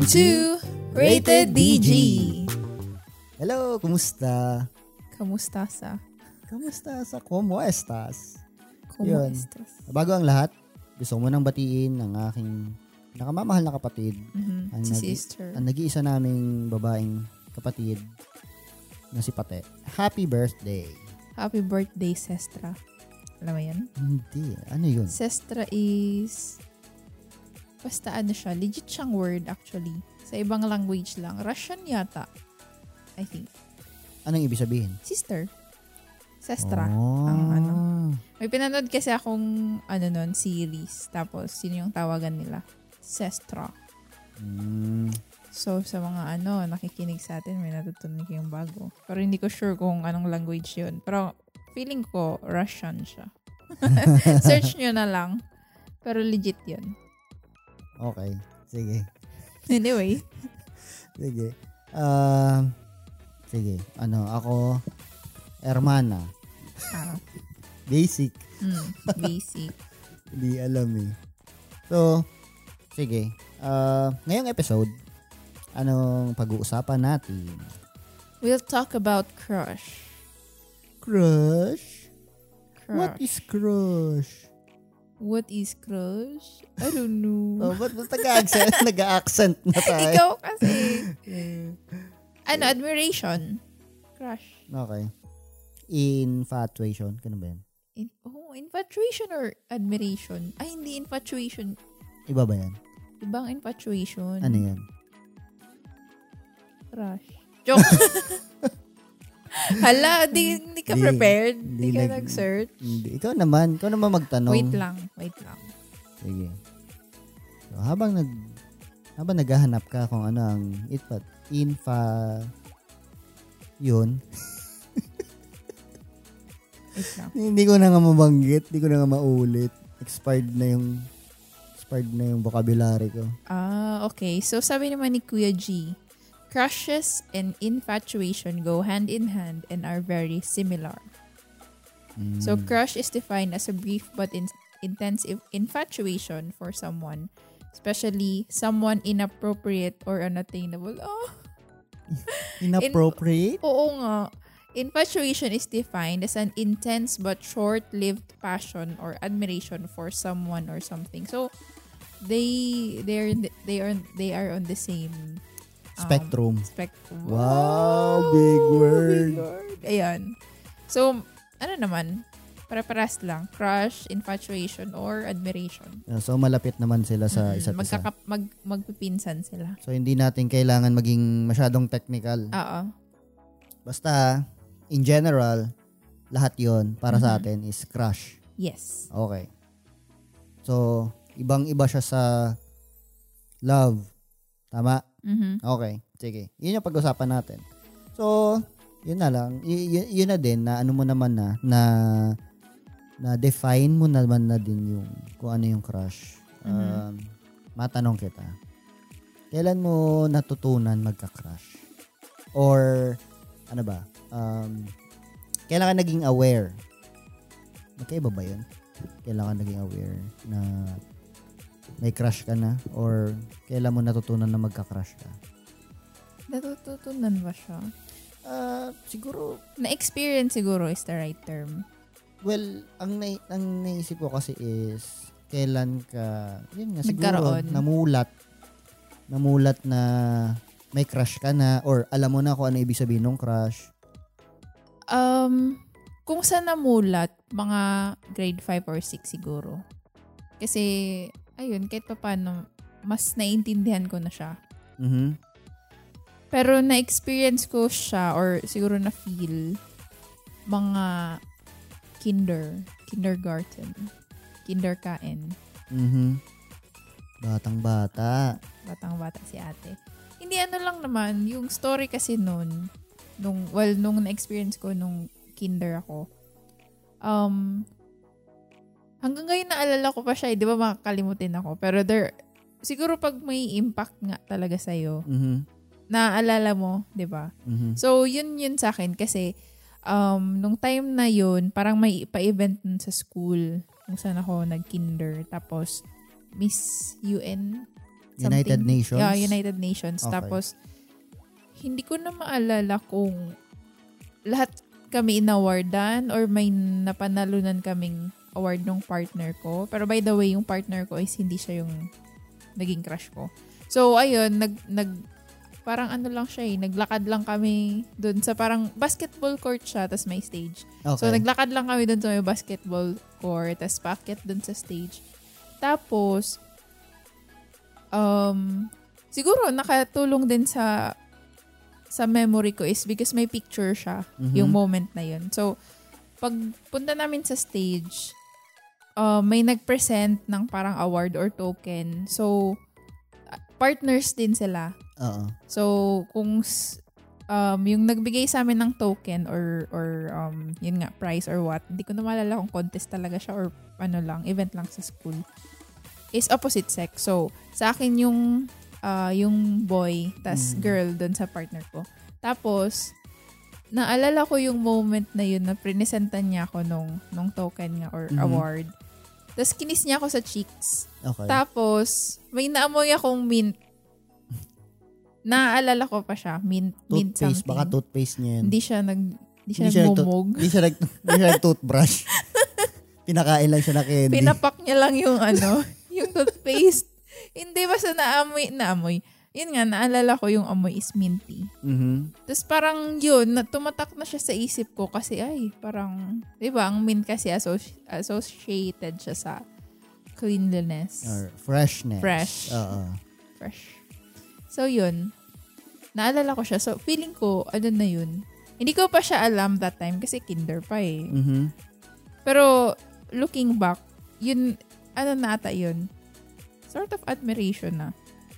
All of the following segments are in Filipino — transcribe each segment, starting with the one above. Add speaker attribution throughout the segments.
Speaker 1: Welcome to Rated DG.
Speaker 2: Hello, kumusta?
Speaker 1: Kamusta sa?
Speaker 2: Kamusta sa Como estas?
Speaker 1: Como
Speaker 2: Yun.
Speaker 1: estas?
Speaker 2: Bago ang lahat, gusto ko munang batiin ang aking nakamamahal na kapatid.
Speaker 1: Mhm,
Speaker 2: Ang
Speaker 1: Si
Speaker 2: nag-
Speaker 1: sister.
Speaker 2: Ang nag-iisa naming babaeng kapatid na si Pate. Happy birthday!
Speaker 1: Happy birthday, Sestra. Alam mo yan?
Speaker 2: Hindi. Ano yun?
Speaker 1: Sestra is... Basta ano siya, legit siyang word actually. Sa ibang language lang. Russian yata. I think.
Speaker 2: Anong ibig sabihin?
Speaker 1: Sister. Sestra.
Speaker 2: Oh.
Speaker 1: Ang ano. May pinanood kasi akong ano nun, series. Tapos, sino yung tawagan nila? Sestra.
Speaker 2: Mm,
Speaker 1: So, sa mga ano, nakikinig sa atin, may natutunan kayong bago. Pero hindi ko sure kung anong language yun. Pero, feeling ko, Russian siya. Search nyo na lang. Pero legit yun.
Speaker 2: Okay. Sige.
Speaker 1: Anyway.
Speaker 2: Sige. Ah, sige. Ano, ako, Hermana.
Speaker 1: Ah,
Speaker 2: Basic.
Speaker 1: mm, basic.
Speaker 2: Hindi alam eh. So, sige. Ah, ngayong episode, anong pag-uusapan natin?
Speaker 1: We'll talk about crush.
Speaker 2: Crush?
Speaker 1: Crush.
Speaker 2: What is crush?
Speaker 1: What is crush? I don't know.
Speaker 2: Oh, ba't ba't nag-accent, nag-accent na tayo?
Speaker 1: Ikaw kasi. ano, admiration. Crush.
Speaker 2: Okay. Infatuation. Kano ba yan?
Speaker 1: In, oh, infatuation or admiration? Ay, hindi infatuation.
Speaker 2: Iba ba yan?
Speaker 1: Ibang infatuation.
Speaker 2: Ano yan?
Speaker 1: Crush. Joke. Hala, di, hindi ka
Speaker 2: Di-
Speaker 1: prepared.
Speaker 2: di
Speaker 1: Hindi ka
Speaker 2: nag-
Speaker 1: nag-search.
Speaker 2: Hindi. Ikaw naman. Ikaw naman magtanong.
Speaker 1: Wait lang, wait lang.
Speaker 2: Sige. So, habang nag habang naghahanap ka kung ano ang itpat infa yun hindi ko na nga mabanggit hindi ko na nga maulit expired na yung expired na yung vocabulary ko
Speaker 1: Ah, okay. So, sabi naman ni Kuya G, crushes and infatuation go hand in hand and are very similar.
Speaker 2: Mm.
Speaker 1: So, crush is defined as a brief but in- intense infatuation for someone, especially someone inappropriate or unattainable. Oh,
Speaker 2: inappropriate
Speaker 1: oo nga. Infatuation is defined as an intense but short-lived passion or admiration for someone or something. So, they they're in the- they are they are on the same um,
Speaker 2: spectrum
Speaker 1: spectrum.
Speaker 2: Wow, big word.
Speaker 1: Big word. Ayan. So, ano naman? Para-paras lang. Crush, infatuation, or admiration.
Speaker 2: So malapit naman sila sa
Speaker 1: Mm,
Speaker 2: isa't isa
Speaker 1: magkakap, mag, magpipinsan sila.
Speaker 2: so hindi natin kailangan maging masyadong technical
Speaker 1: Oo.
Speaker 2: basta in general lahat yon para sa
Speaker 1: Mhm.
Speaker 2: atin is crush
Speaker 1: Yes.
Speaker 2: Okay. So, ibang-iba siya sa love. Tama?
Speaker 1: Mhm.
Speaker 2: Okay. Sige. Yun yung pag-usapan natin. So, yun na lang. Y- y- yun na din na ano mo naman na na na define mo naman na din yung kung ano yung crush. Um, matanong kita. Kailan mo natutunan magka-crush? Or ano ba? Um, kailan ka naging aware? Magkaiba ba yun? Kailan ka naging aware na may crush ka na? Or kailan mo natutunan na magka-crush ka?
Speaker 1: Natututunan ba siya?
Speaker 2: Ah, siguro,
Speaker 1: Na-experience siguro is the right term.
Speaker 2: well, ang, nai- ang naisip ko kasi is, kailan ka, yun nga, siguro,
Speaker 1: Nagkaroon.
Speaker 2: namulat, namulat na may crush ka na, or alam mo na kung ano ibig sabihin ng crush.
Speaker 1: Um, kung saan namulat, mga grade 5 or 6 siguro. Kasi, ayun, kahit pa paano, mas naiintindihan ko na siya.
Speaker 2: Mhm.
Speaker 1: Pero na-experience ko siya or siguro na-feel mga kinder, kindergarten, kinderkain,
Speaker 2: Mhm. Batang bata.
Speaker 1: batang bata si ate. Hindi ano lang naman, yung story kasi noon, nung, well, nung na-experience ko nung kinder ako, um, hanggang ngayon naalala ko pa siya, eh, di ba makakalimutin ako, pero there, siguro pag may impact nga talaga sa'yo,
Speaker 2: Mhm.
Speaker 1: naaalala mo, di ba?
Speaker 2: Mhm.
Speaker 1: So, yun yun sa akin kasi um, nung time na yun, parang may pa-event sa school kung saan ako nag-kinder. Tapos, Miss UN,
Speaker 2: United
Speaker 1: something.
Speaker 2: Nations?
Speaker 1: Yeah, United Nations.
Speaker 2: Okay.
Speaker 1: Tapos, hindi ko na maalala kung lahat kami inawardan or may napanalunan kaming award ng partner ko. Pero by the way, yung partner ko is hindi siya yung naging crush ko. So, ayun, nag, nag, parang ano lang siya eh, naglakad lang kami dun sa parang basketball court siya, tas may stage.
Speaker 2: Okay.
Speaker 1: So, naglakad lang kami dun sa may basketball court, tas paakyat dun sa stage. Tapos, um, siguro nakatulong din sa sa memory ko is because may picture siya,
Speaker 2: Mhm.
Speaker 1: yung moment na yun. So, pag punta namin sa stage, uh, may nag-present ng parang award or token. So, uh, partners din sila.
Speaker 2: Oo.
Speaker 1: So, kung um, yung nagbigay sa amin ng token or, or um, yun nga, prize or what, hindi ko na maalala kung contest talaga siya or ano lang, event lang sa school, is opposite sex. So, sa akin yung, ah, yung boy, tas
Speaker 2: Mm.
Speaker 1: girl dun sa partner ko. Tapos, naalala ko yung moment na yun na prinisentan niya ako nung, nung token nga or
Speaker 2: Mhm.
Speaker 1: award. Tapos, kinis niya ako sa cheeks.
Speaker 2: Okay.
Speaker 1: Tapos, may naamoy akong mint. Naaalala ko pa siya. Mint, mint
Speaker 2: toothpaste.
Speaker 1: something.
Speaker 2: Baka toothpaste niya yun.
Speaker 1: Hindi siya nag hindi siya
Speaker 2: Hindi siya
Speaker 1: nagmumog.
Speaker 2: Hindi siya, nag, hindi siya nag-toothbrush. Pinakain lang siya na candy.
Speaker 1: Pinapak niya lang yung ano, yung toothpaste. Hindi basta naamoy, naamoy. Yun nga, naalala ko yung amoy is minty.
Speaker 2: Mhm.
Speaker 1: Tapos parang yun, tumatak na siya sa isip ko kasi ay, parang, di ba, ang mint kasi associ- associated siya sa cleanliness.
Speaker 2: Or freshness.
Speaker 1: Fresh.
Speaker 2: Oo.
Speaker 1: fresh. So, yun. Naalala ko siya. So, feeling ko, ano na yun. Hindi ko pa siya alam that time kasi kinder pa eh.
Speaker 2: Mhm.
Speaker 1: Pero, looking back, yun, ano na ata yun? Sort of admiration na.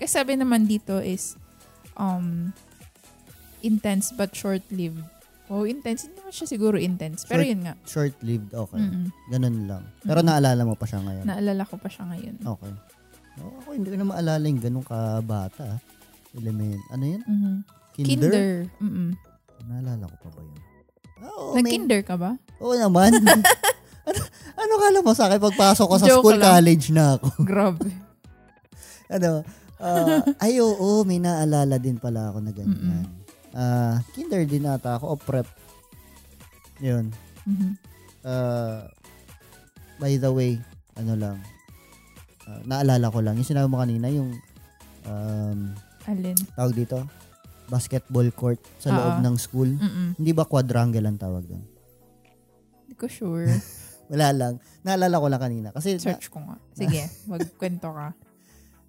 Speaker 1: Kasi sabi naman dito is, um, intense but short-lived. Oh, intense. Hindi naman siya siguro intense. Pero
Speaker 2: Short-
Speaker 1: yun nga.
Speaker 2: Short-lived. Okay.
Speaker 1: Mm-mm.
Speaker 2: Ganun lang. Pero naalala mo pa siya ngayon.
Speaker 1: Naalala ko pa siya ngayon.
Speaker 2: Okay. Oh, ako hindi ko na maalala yung ganun kabata. Element. Ano yun?
Speaker 1: Mhm.
Speaker 2: Kinder?
Speaker 1: Kinder. Mm-mm.
Speaker 2: Naalala ko pa ba yun? Oo, may-
Speaker 1: Nag-kinder ka ba?
Speaker 2: Oo naman. ano, ano kala mo sa akin pagpasok ko sa
Speaker 1: Joke
Speaker 2: school,
Speaker 1: lang.
Speaker 2: college na ako?
Speaker 1: Grabe.
Speaker 2: ano, ah, ay oo, may naalala din pala ako na ganyan. Ah, kinder din ata ako o prep. Yun.
Speaker 1: Mhm.
Speaker 2: Ah, by the way, ano lang, ah, naalala ko lang, yung sinabi mo kanina, yung um,
Speaker 1: Alin?
Speaker 2: tawag dito, basketball court sa loob
Speaker 1: Oo.
Speaker 2: ng school.
Speaker 1: Mm-mm.
Speaker 2: Hindi ba quadrangle ang tawag doon?
Speaker 1: Hindi ko sure.
Speaker 2: Wala lang. Naalala ko lang kanina. Kasi, na-
Speaker 1: Search ko nga. Sige, magkwento ka.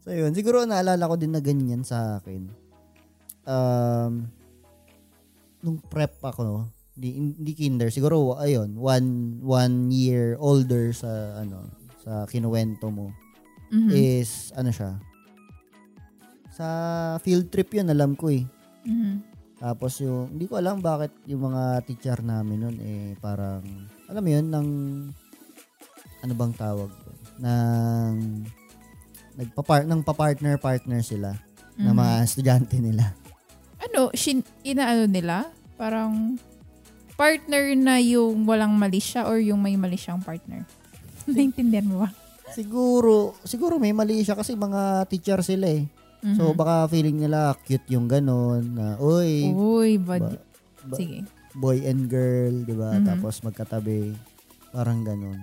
Speaker 2: So yun, siguro naalala ko din na ganyan sa akin. Um, nung prep ako, hindi, hindi kinder, siguro, ayun, one, one year older sa, ano, sa kinuwento mo,
Speaker 1: Mhm.
Speaker 2: is, ano siya, sa field trip yun, alam ko eh.
Speaker 1: Mhm.
Speaker 2: Tapos yung, hindi ko alam bakit yung mga teacher namin nun eh parang, alam mo yun, ng, ano bang tawag? Ng, nagpa ng pa-partner-partner sila ng
Speaker 1: Mhm.
Speaker 2: mga estudyante nila.
Speaker 1: Ano, shin, inaano nila? Parang partner na yung walang mali siya or yung may mali siyang partner? Naintindihan mo ba?
Speaker 2: Siguro, siguro may mali siya kasi mga teacher sila eh. So
Speaker 1: Mhm.
Speaker 2: baka feeling nila cute yung ganon na, uy,
Speaker 1: Uy, bad.
Speaker 2: ba- ba-
Speaker 1: Sige.
Speaker 2: boy and girl, di ba?
Speaker 1: Mhm.
Speaker 2: Tapos magkatabi. Parang ganun.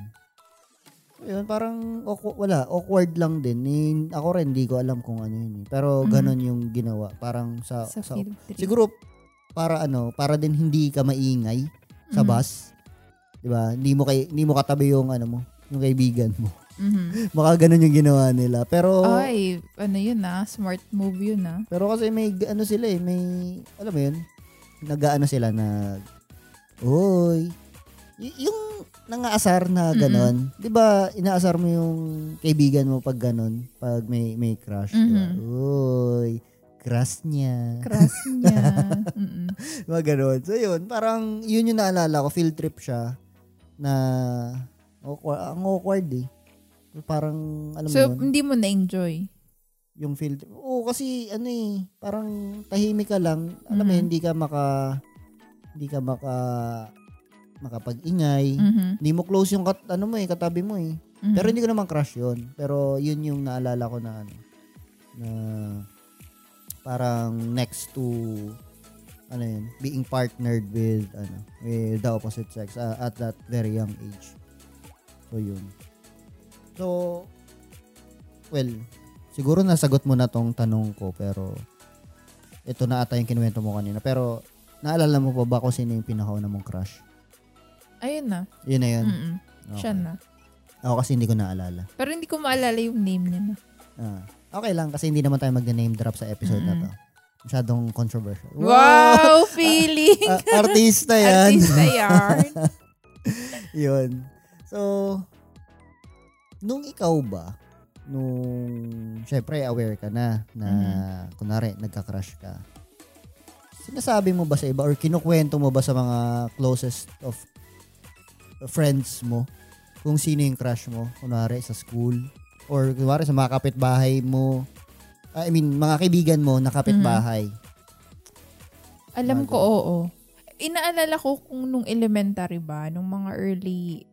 Speaker 2: Yun, parang awkward, wala, awkward lang din. Eh, ako rin, di ko alam kung ano yun. eh. Pero
Speaker 1: Mhm.
Speaker 2: ganun yung ginawa. Parang sa,
Speaker 1: Sa
Speaker 2: sa- siguro, para ano, para din hindi ka maingay sa
Speaker 1: Mhm.
Speaker 2: bus. Di ba? Hindi mo, kay, hindi mo katabi yung ano mo, yung kaibigan mo.
Speaker 1: Mhm.
Speaker 2: Baka ganun yung ginawa nila. Pero,
Speaker 1: Ay, ano yun ah. Smart move yun ah.
Speaker 2: pero kasi may, ano sila eh, may, alam mo yun, nag-ano sila na, Uy, y- yung nangaasar na ganon, di ba, inaasar mo yung kaibigan mo pag ganon, pag may, may crush, ba?
Speaker 1: Mhm.
Speaker 2: Uy, crush niya.
Speaker 1: Crush niya. Mm-mm.
Speaker 2: Mga ganon. So yun, parang yun yung naalala ko, field trip siya, na, awkward, ang awkward eh. Parang, alam mo
Speaker 1: So, hindi mo na-enjoy.
Speaker 2: yung field trip. Oo, kasi ano eh, parang tahimik ka lang. Alam mo
Speaker 1: Mhm.
Speaker 2: yun, hindi ka maka, hindi ka maka, makapag-ingay.
Speaker 1: Mhm.
Speaker 2: Hindi mo close yung kat, ano mo eh, katabi mo eh.
Speaker 1: Mhm.
Speaker 2: Pero hindi ko naman crush yun. Pero yun yung naalala ko na ano, na parang next to ano yun, being partnered with ano, with the opposite sex uh, at that very young age. So yun. So well, siguro nasagot mo na tong tanong ko pero ito na ata yung kinuwento mo kanina. Pero naalala mo pa ba kung sino yung pinakauna mong crush?
Speaker 1: Ayun na.
Speaker 2: Yun na yun.
Speaker 1: Mm-mm.
Speaker 2: Okay.
Speaker 1: Siya na.
Speaker 2: Ako kasi hindi ko naalala.
Speaker 1: Pero hindi ko maalala yung name niya na.
Speaker 2: Ah, okay lang kasi hindi naman tayo mag-name drop sa episode na
Speaker 1: Mm-mm.
Speaker 2: to. Masyadong controversial.
Speaker 1: Wow! feeling!
Speaker 2: Ah, artista yan.
Speaker 1: Artista yarn.
Speaker 2: Yun. So, nung ikaw ba, nung, syempre, aware ka na, na,
Speaker 1: Mm-hmm.
Speaker 2: kunwari, nagka-crush ka, sinasabi mo ba sa iba or kinukwento mo ba sa mga closest of friends mo kung sino yung crush mo, kunwari, sa school, or kunwari, sa mga kapitbahay mo, I mean, mga kaibigan mo na kapitbahay.
Speaker 1: Alam
Speaker 2: Mga
Speaker 1: ko, oo. Inaalala ko kung nung elementary ba, nung mga early,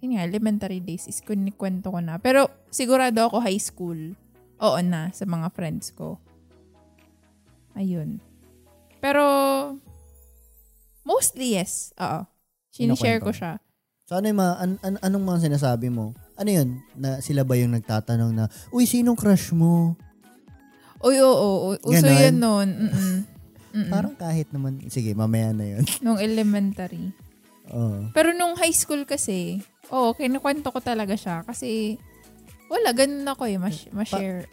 Speaker 1: yun nga, elementary days is kunikwento ko na. Pero sigurado ako high school. Oo na, sa mga friends ko. Ayun. Pero, mostly yes. Oo. Sinishare ko siya.
Speaker 2: So ano yung mga, an- an- anong mga sinasabi mo? Ano yun? Na sila ba yung nagtatanong na, Uy, sinong crush mo?
Speaker 1: Uy, oo, oo. Uso
Speaker 2: Ganon?
Speaker 1: yun nun. Mm-mm. Mm-mm.
Speaker 2: Parang kahit naman, sige, mamaya na yun.
Speaker 1: Nung elementary.
Speaker 2: Oo.
Speaker 1: Pero nung high school kasi, oo, kinukwento ko talaga siya. Kasi, wala, ganun ako eh, mas, ma-share.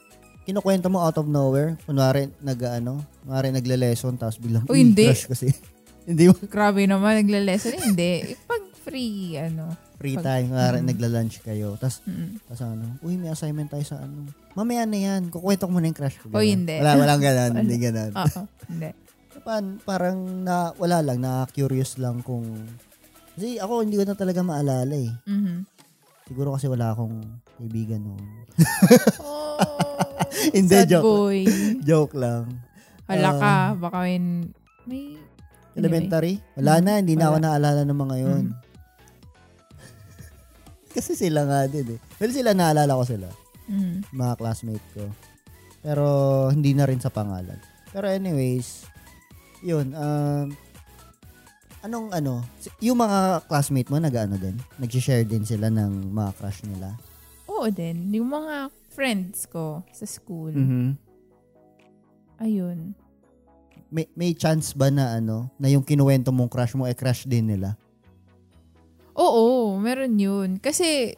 Speaker 2: Kinukwento mo out of nowhere? Kunwari, nag, ano, kunwari nagle-lesson, tapos biglang,
Speaker 1: Uy, hindi.
Speaker 2: crush kasi. hindi mo,
Speaker 1: Grabe naman, nagle-lesson. Hindi. Pag free, ano.
Speaker 2: free
Speaker 1: Pag-
Speaker 2: time, kunwari,
Speaker 1: Mm.
Speaker 2: nagla-lunch kayo, tapos,
Speaker 1: Mm.
Speaker 2: tapos ano, uy, may assignment tayo sa ano. Mamaya na yan, kukwento ko muna yung crush ko.
Speaker 1: Uy,
Speaker 2: Ganun.
Speaker 1: hindi.
Speaker 2: Wala, walang ganun,
Speaker 1: Wala.
Speaker 2: hindi ganun.
Speaker 1: Oo, hindi.
Speaker 2: Pan, parang na, wala lang, na-curious lang kung, kasi ako hindi ko na talaga maalala eh.
Speaker 1: Mhm.
Speaker 2: Siguro kasi wala akong kaibigan noon.
Speaker 1: Oh,
Speaker 2: Hindi,
Speaker 1: sad
Speaker 2: joke.
Speaker 1: boy.
Speaker 2: Joke lang.
Speaker 1: Hala ka, baka may, may,
Speaker 2: Elementary? Wala na, hindi na ako
Speaker 1: Wala.
Speaker 2: naalala ng mga yun.
Speaker 1: Mm.
Speaker 2: Kasi sila nga din eh. Well, sila naalala ko sila.
Speaker 1: mm,
Speaker 2: Mga classmate ko. Pero hindi na rin sa pangalan. Pero anyways, yun. Um, anong ano, yung mga classmate mo nag-ano din? Nag-share din sila ng mga crush nila?
Speaker 1: oo din. Yung mga friends ko sa school,
Speaker 2: Mm-hmm.
Speaker 1: ayun.
Speaker 2: May, may chance ba na ano, na yung kinuwento mong crush mo, eh crush din nila?
Speaker 1: Oo, meron yun. Kasi,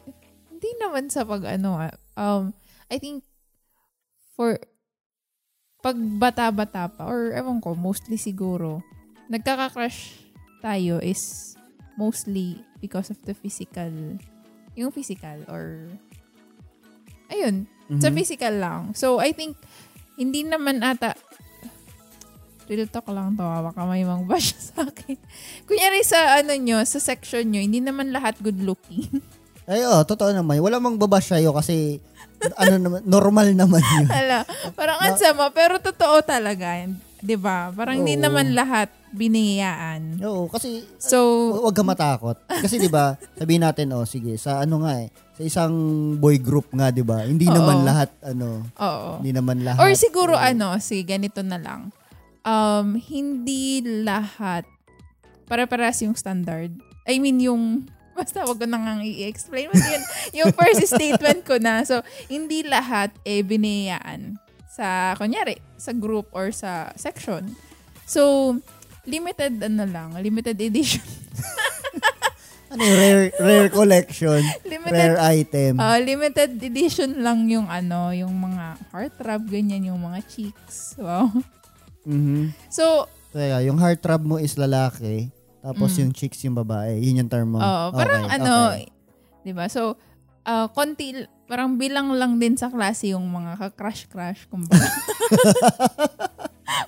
Speaker 1: hindi naman sa pag ano, ah, um, I think, for, pag bata-bata pa, or ewan ko, mostly siguro, nagkaka-crush tayo is mostly because of the physical, yung physical, or, ayun, sa
Speaker 2: Mhm.
Speaker 1: physical lang. So, I think, hindi naman ata, talk lang to, baka may mang bash sa akin. Kunyari sa ano nyo, sa section nyo, hindi naman lahat good looking.
Speaker 2: Ay, oh, totoo naman. Wala mang babash sa'yo kasi ano naman, normal naman yun.
Speaker 1: Hala, parang ang sama, pero totoo talaga. 'Di ba? Parang hindi naman lahat binihiyaan.
Speaker 2: Oo, kasi
Speaker 1: So,
Speaker 2: hu- huwag ka matakot. Kasi 'di ba, sabihin natin oh, sige, sa ano nga eh, sa isang boy group nga 'di ba, hindi
Speaker 1: Oo.
Speaker 2: naman lahat ano,
Speaker 1: oo.
Speaker 2: hindi naman lahat.
Speaker 1: Or siguro
Speaker 2: eh,
Speaker 1: ano, si ganito na lang. Um, hindi lahat pare-paras yung standard. I mean, yung basta wag ko na nga i-explain. Basta yun, yung first statement ko na. So, hindi lahat eh biniyaan sa, kunyari, sa group or sa section. So, limited ano lang, limited edition.
Speaker 2: ano yung rare rare collection,
Speaker 1: limited
Speaker 2: rare item.
Speaker 1: Ah, limited edition lang yung ano, yung mga heartthrob, ganyan, yung mga cheeks. Wow.
Speaker 2: Mhm.
Speaker 1: So,
Speaker 2: Kaya yung heart throb mo is lalaki, tapos
Speaker 1: Mm.
Speaker 2: yung chicks yung babae. Yun yung term mo.
Speaker 1: oh, parang
Speaker 2: Okay,
Speaker 1: ano,
Speaker 2: okay.
Speaker 1: 'di ba? So, ah, konti parang bilang lang din sa klase yung mga ka-crush-crush kumbaga.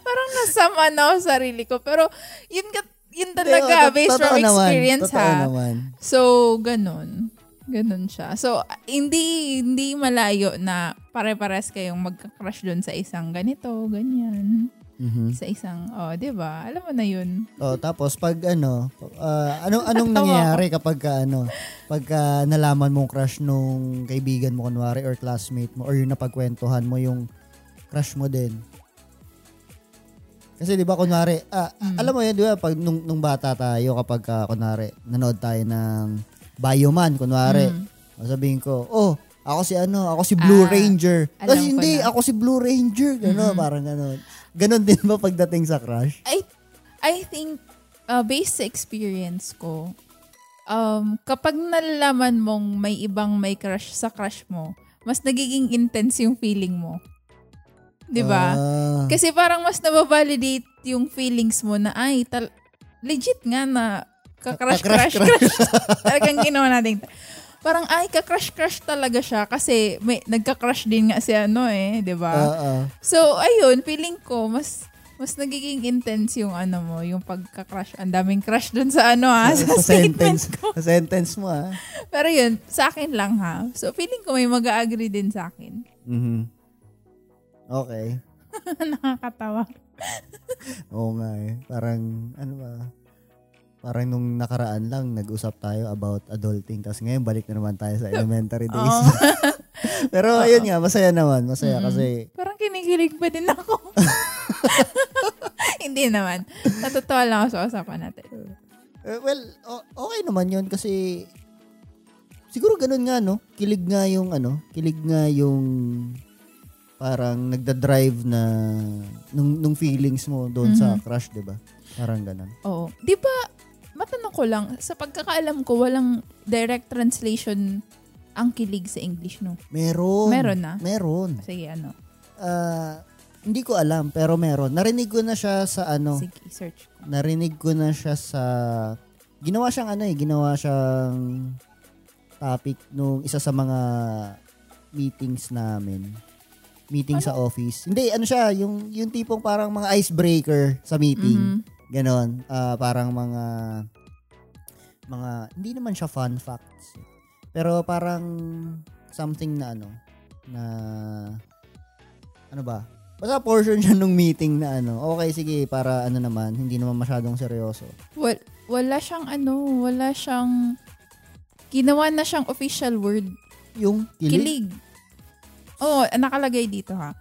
Speaker 1: parang nasama na ako sa sarili ko. Pero, yun, yun talaga,
Speaker 2: Totoo-
Speaker 1: based from experience ha.
Speaker 2: naman.
Speaker 1: So, ganun. Ganun siya. So, hindi hindi malayo na pare-pares kayong magka-crush doon sa isang ganito, ganyan.
Speaker 2: Mhm.
Speaker 1: Sa isang, oh, 'di ba? Alam mo na 'yun.
Speaker 2: Oh, tapos pag ano, ah, anong anong nangyayari kapag ka, ano, pagka nalaman mong crush nung kaibigan mo kunwari or classmate mo or yung napagkwentuhan mo yung crush mo din. Kasi 'di ba kunwari, ah,
Speaker 1: Mm.
Speaker 2: alam mo 'yun, 'di ba, pag nung, nung bata tayo kapag ah, kunwari nanood tayo ng Bioman kunwari,
Speaker 1: Mm.
Speaker 2: sabihin ko, "Oh, ako si ano, ako si Blue
Speaker 1: Ah,
Speaker 2: Ranger." Tapos hindi,
Speaker 1: na.
Speaker 2: ako si Blue Ranger, gano'n,
Speaker 1: Mhm.
Speaker 2: parang gano'n. Ganon din ba pagdating sa crush?
Speaker 1: I I think uh, based sa experience ko, um, kapag nalalaman mong may ibang may crush sa crush mo, mas nagiging intense yung feeling mo. 'Di ba?
Speaker 2: Ah,
Speaker 1: Kasi parang mas nababalidate yung feelings mo na ay tal- legit nga na ka-crush crush
Speaker 2: Ka-crush,
Speaker 1: crush. Talagang ginawa natin. Parang ay ka-crush crush talaga siya kasi may nagka-crush din nga si ano eh, 'di ba?
Speaker 2: ah, ah.
Speaker 1: So, ayun, feeling ko, mas mas nagiging intense yung ano mo, yung pagka-crush. Ang daming crush dun sa ano ha, sa, statement ko.
Speaker 2: Sa sentence mo, ah.
Speaker 1: Pero yun, sa akin lang ha. So, feeling ko may mag-agree din sa akin.
Speaker 2: Mhm. Okay.
Speaker 1: Nakakatawa.
Speaker 2: Oo nga eh. Parang, ano ba, parang nung nakaraan lang, nag-usap tayo about adulting. Tapos ngayon, balik na naman tayo sa elementary days.
Speaker 1: Oo.
Speaker 2: Pero ayun nga, masaya naman. Masaya
Speaker 1: Mm.
Speaker 2: kasi,
Speaker 1: Parang kinikilig pa din ako. Hindi naman. Natutuwa lang ako sa usapan natin.
Speaker 2: eh, well, okay naman yun kasi, siguro ganun nga, no? Kilig nga yung, ano, kilig nga yung parang nagda-drive na nung, nung feelings mo doon sa
Speaker 1: Mhm.
Speaker 2: crush, di ba? Parang ganun.
Speaker 1: Oo. Di ba, matanong ko lang, sa pagkakaalam ko, walang direct translation ang kilig sa English, no?
Speaker 2: Meron.
Speaker 1: Meron na?
Speaker 2: Meron.
Speaker 1: Sige, ano?
Speaker 2: Ah, hindi ko alam, pero meron. Narinig ko na siya sa ano,
Speaker 1: Sige, search ko.
Speaker 2: narinig ko na siya sa, ginawa siyang ano eh, ginawa siyang topic nung isa sa mga meetings namin. Meeting sa office. Hindi, ano siya, yung, yung tipong parang mga icebreaker sa meeting.
Speaker 1: Mhm.
Speaker 2: Ganon. Ah, parang mga, mga, hindi naman siya fun facts. Pero parang something na ano, na, ano ba? Basta portion siya nung meeting na ano. Okay, sige, para ano naman, hindi naman masyadong seryoso.
Speaker 1: Wal, wala siyang ano, wala siyang, ginawa na siyang official word.
Speaker 2: Yung kilig.
Speaker 1: Kilig. Oo, nakalagay dito ha.